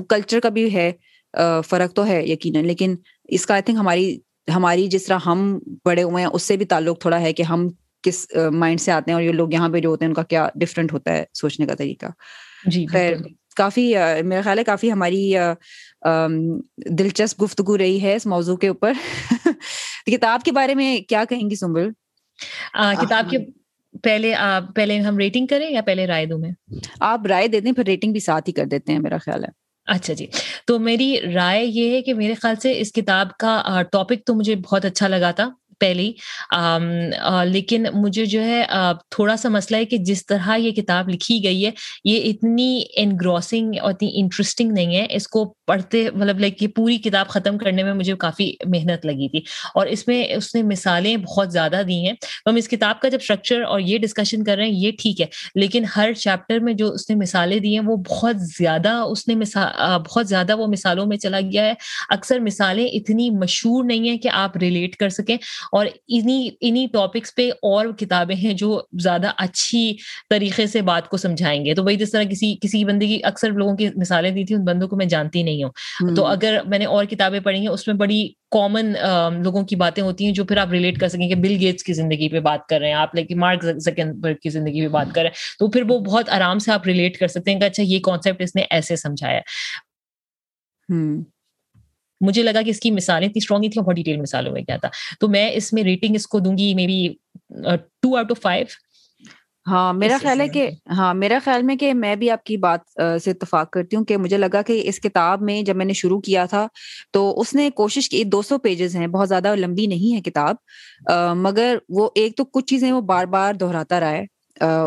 کلچر کا بھی ہے فرق تو ہے یقیناً۔ لیکن اس کا آئی تھنک ہماری ہماری جس طرح ہم بڑے ہوئے ہیں اس سے بھی تعلق تھوڑا ہے کہ ہم کس مائنڈ سے آتے ہیں اور یہ لوگ یہاں پہ جو ہوتے ہیں ان کا کیا ڈفرینٹ ہوتا ہے سوچنے کا طریقہ۔ جی خیر کافی میرا خیال ہے کافی ہماری دلچسپ گفتگو رہی ہے اس موضوع کے اوپر۔ کتاب کے بارے میں کیا کہیں گی سمبل کتاب کے پہلے پہلے ہم ریٹنگ کریں یا پہلے رائے دوں میں؟ آپ رائے دے دیں پھر ریٹنگ بھی ساتھ ہی کر دیتے ہیں میرا خیال ہے۔ اچھا جی۔ تو میری رائے یہ ہے کہ میرے خیال سے اس کتاب کا ٹاپک تو مجھے بہت اچھا لگا تھا۔ پہلی لیکن مجھے جو ہے تھوڑا سا مسئلہ ہے کہ جس طرح یہ کتاب لکھی گئی ہے، یہ اتنی انگروسنگ اور اتنی انٹرسٹنگ نہیں ہے۔ اس کو پڑھتے مطلب لائک یہ پوری کتاب ختم کرنے میں مجھے کافی محنت لگی تھی۔ اور اس میں اس نے مثالیں بہت زیادہ دی ہیں۔ ہم اس کتاب کا جب اسٹرکچر اور یہ ڈسکشن کر رہے ہیں، یہ ٹھیک ہے۔ لیکن ہر چیپٹر میں جو اس نے مثالیں دی ہیں، وہ بہت زیادہ اس نے مثال بہت زیادہ وہ مثالوں میں چلا گیا ہے۔ اکثر مثالیں اتنی مشہور نہیں ہیں کہ آپ ریلیٹ کر سکیں۔ اور انہیں انہیں ٹاپکس پہ اور کتابیں ہیں جو زیادہ اچھی طریقے سے بات کو سمجھائیں گے۔ تو وہی جس طرح کسی کسی بندے کی اکثر لوگوں کی مثالیں دی تھی ان بندوں کو میں جانتی نہیں ہوں۔ تو اگر میں نے اور کتابیں پڑھی ہیں اس میں بڑی کامن لوگوں کی باتیں ہوتی ہیں جو پھر آپ ریلیٹ کر سکیں کہ بل گیٹس کی زندگی پہ بات کر رہے ہیں آپ لائک مارک سیکنڈ کی زندگی پہ بات کر رہے ہیں۔ تو پھر وہ بہت آرام سے آپ ریلیٹ کر سکتے ہیں کہ اچھا یہ کانسیپٹ اس نے ایسے سمجھایا۔ مجھے لگا کہ اس کی مثالیں اتنی اسٹرانگ تھیں بہت ڈیٹیل مثالوں میں کیا تھا۔ تو میں اس میں ریٹنگ اس کو دوں گی maybe two out of five ہاں میرا خیال ہے کہ ہاں میرا خیال میں کہ میں بھی آپ کی بات سے اتفاق کرتی ہوں کہ مجھے لگا کہ اس کتاب میں جب میں نے شروع کیا تھا تو اس نے کوشش کی دو سو پیجز ہیں بہت زیادہ لمبی نہیں ہے کتاب۔ مگر وہ ایک تو کچھ چیزیں وہ بار بار دہراتا رہا ہے۔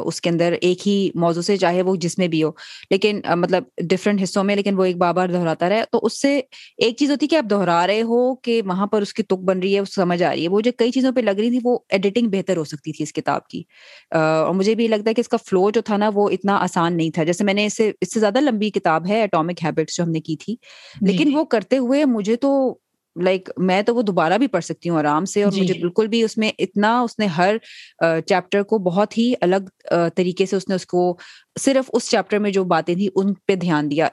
اس کے اندر ایک ہی موضوع سے چاہے وہ جس میں بھی ہو۔ لیکن مطلب ڈفرینٹ حصوں میں لیکن وہ ایک بار بار دہراتا رہے۔ تو اس سے ایک چیز ہوتی ہے کہ آپ دہرا رہے ہو کہ وہاں پر اس کی تک بن رہی ہے سمجھ آ رہی ہے۔ وہ جو کئی چیزوں پہ لگ رہی تھی وہ ایڈیٹنگ بہتر ہو سکتی تھی اس کتاب کی۔ اور مجھے بھی لگتا ہے کہ اس کا فلو جو تھا نا وہ اتنا آسان نہیں تھا۔ جیسے میں نے اس سے اس سے زیادہ لمبی کتاب ہے اٹامک ہیبٹس جو ہم نے کی تھی۔ جی، لیکن۔ وہ کرتے ہوئے مجھے تو لائک میں تو وہ دوبارہ بھی پڑھ سکتی ہوں آرام سے اور جی، مجھے جی۔ بالکل بھی اس میں اتنا اس نے ہر چیپٹر کو بہت ہی الگ طریقے سے اس نے اس کو صرف اس چیپٹر میں جو باتیں تھیں ان پہ دھیان دیا۔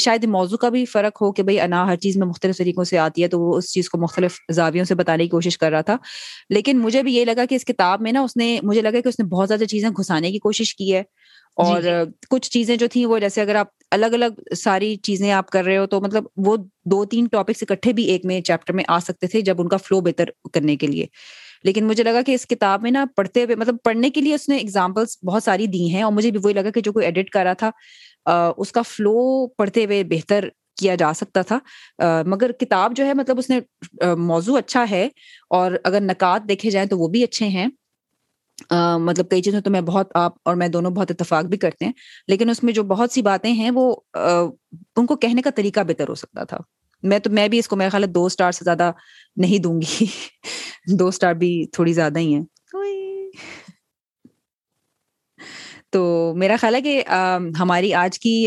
شاید موضوع کا بھی فرق ہو کہ بھائی انا ہر چیز میں مختلف طریقوں سے آتی ہے تو وہ اس چیز کو مختلف زاویوں سے بتانے کی کوشش کر رہا تھا۔ لیکن مجھے بھی یہ لگا کہ اس کتاب میں نا اس نے مجھے لگا کہ اس نے بہت زیادہ چیزیں گھسانے کی کوشش کی ہے۔ اور کچھ چیزیں جو تھیں وہ جیسے اگر آپ الگ الگ ساری چیزیں آپ کر رہے ہو تو مطلب وہ دو تین ٹاپکس اکٹھے بھی ایک میں چیپٹر میں آ سکتے تھے جب ان کا فلو بہتر کرنے کے لیے۔ لیکن مجھے لگا کہ اس کتاب میں نا پڑھتے ہوئے مطلب پڑھنے کے لیے اس نے اگزامپلس بہت ساری دی ہیں اور مجھے بھی وہی لگا کہ جو کوئی ایڈٹ کر رہا تھا اس کا فلو پڑھتے ہوئے بہتر کیا جا سکتا تھا۔ مگر کتاب جو ہے مطلب اس نے موضوع اچھا ہے اور اگر نکات دیکھے جائیں تو وہ بھی اچھے ہیں۔ مطلب کئی چیزیں تو میں بہت آپ اور میں دونوں بہت اتفاق بھی کرتے ہیں لیکن اس میں جو بہت سی باتیں ہیں وہ ان کو کہنے کا طریقہ بہتر ہو سکتا تھا۔ میں تو میں بھی اس کو میرا خیال ہے دو اسٹار سے زیادہ نہیں دوں گی۔ دو اسٹار بھی تھوڑی زیادہ ہی ہیں۔ تو میرا خیال ہے کہ ہماری آج کی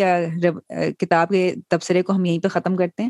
کتاب کے تبصرے کو ہم یہیں پہ ختم کرتے ہیں۔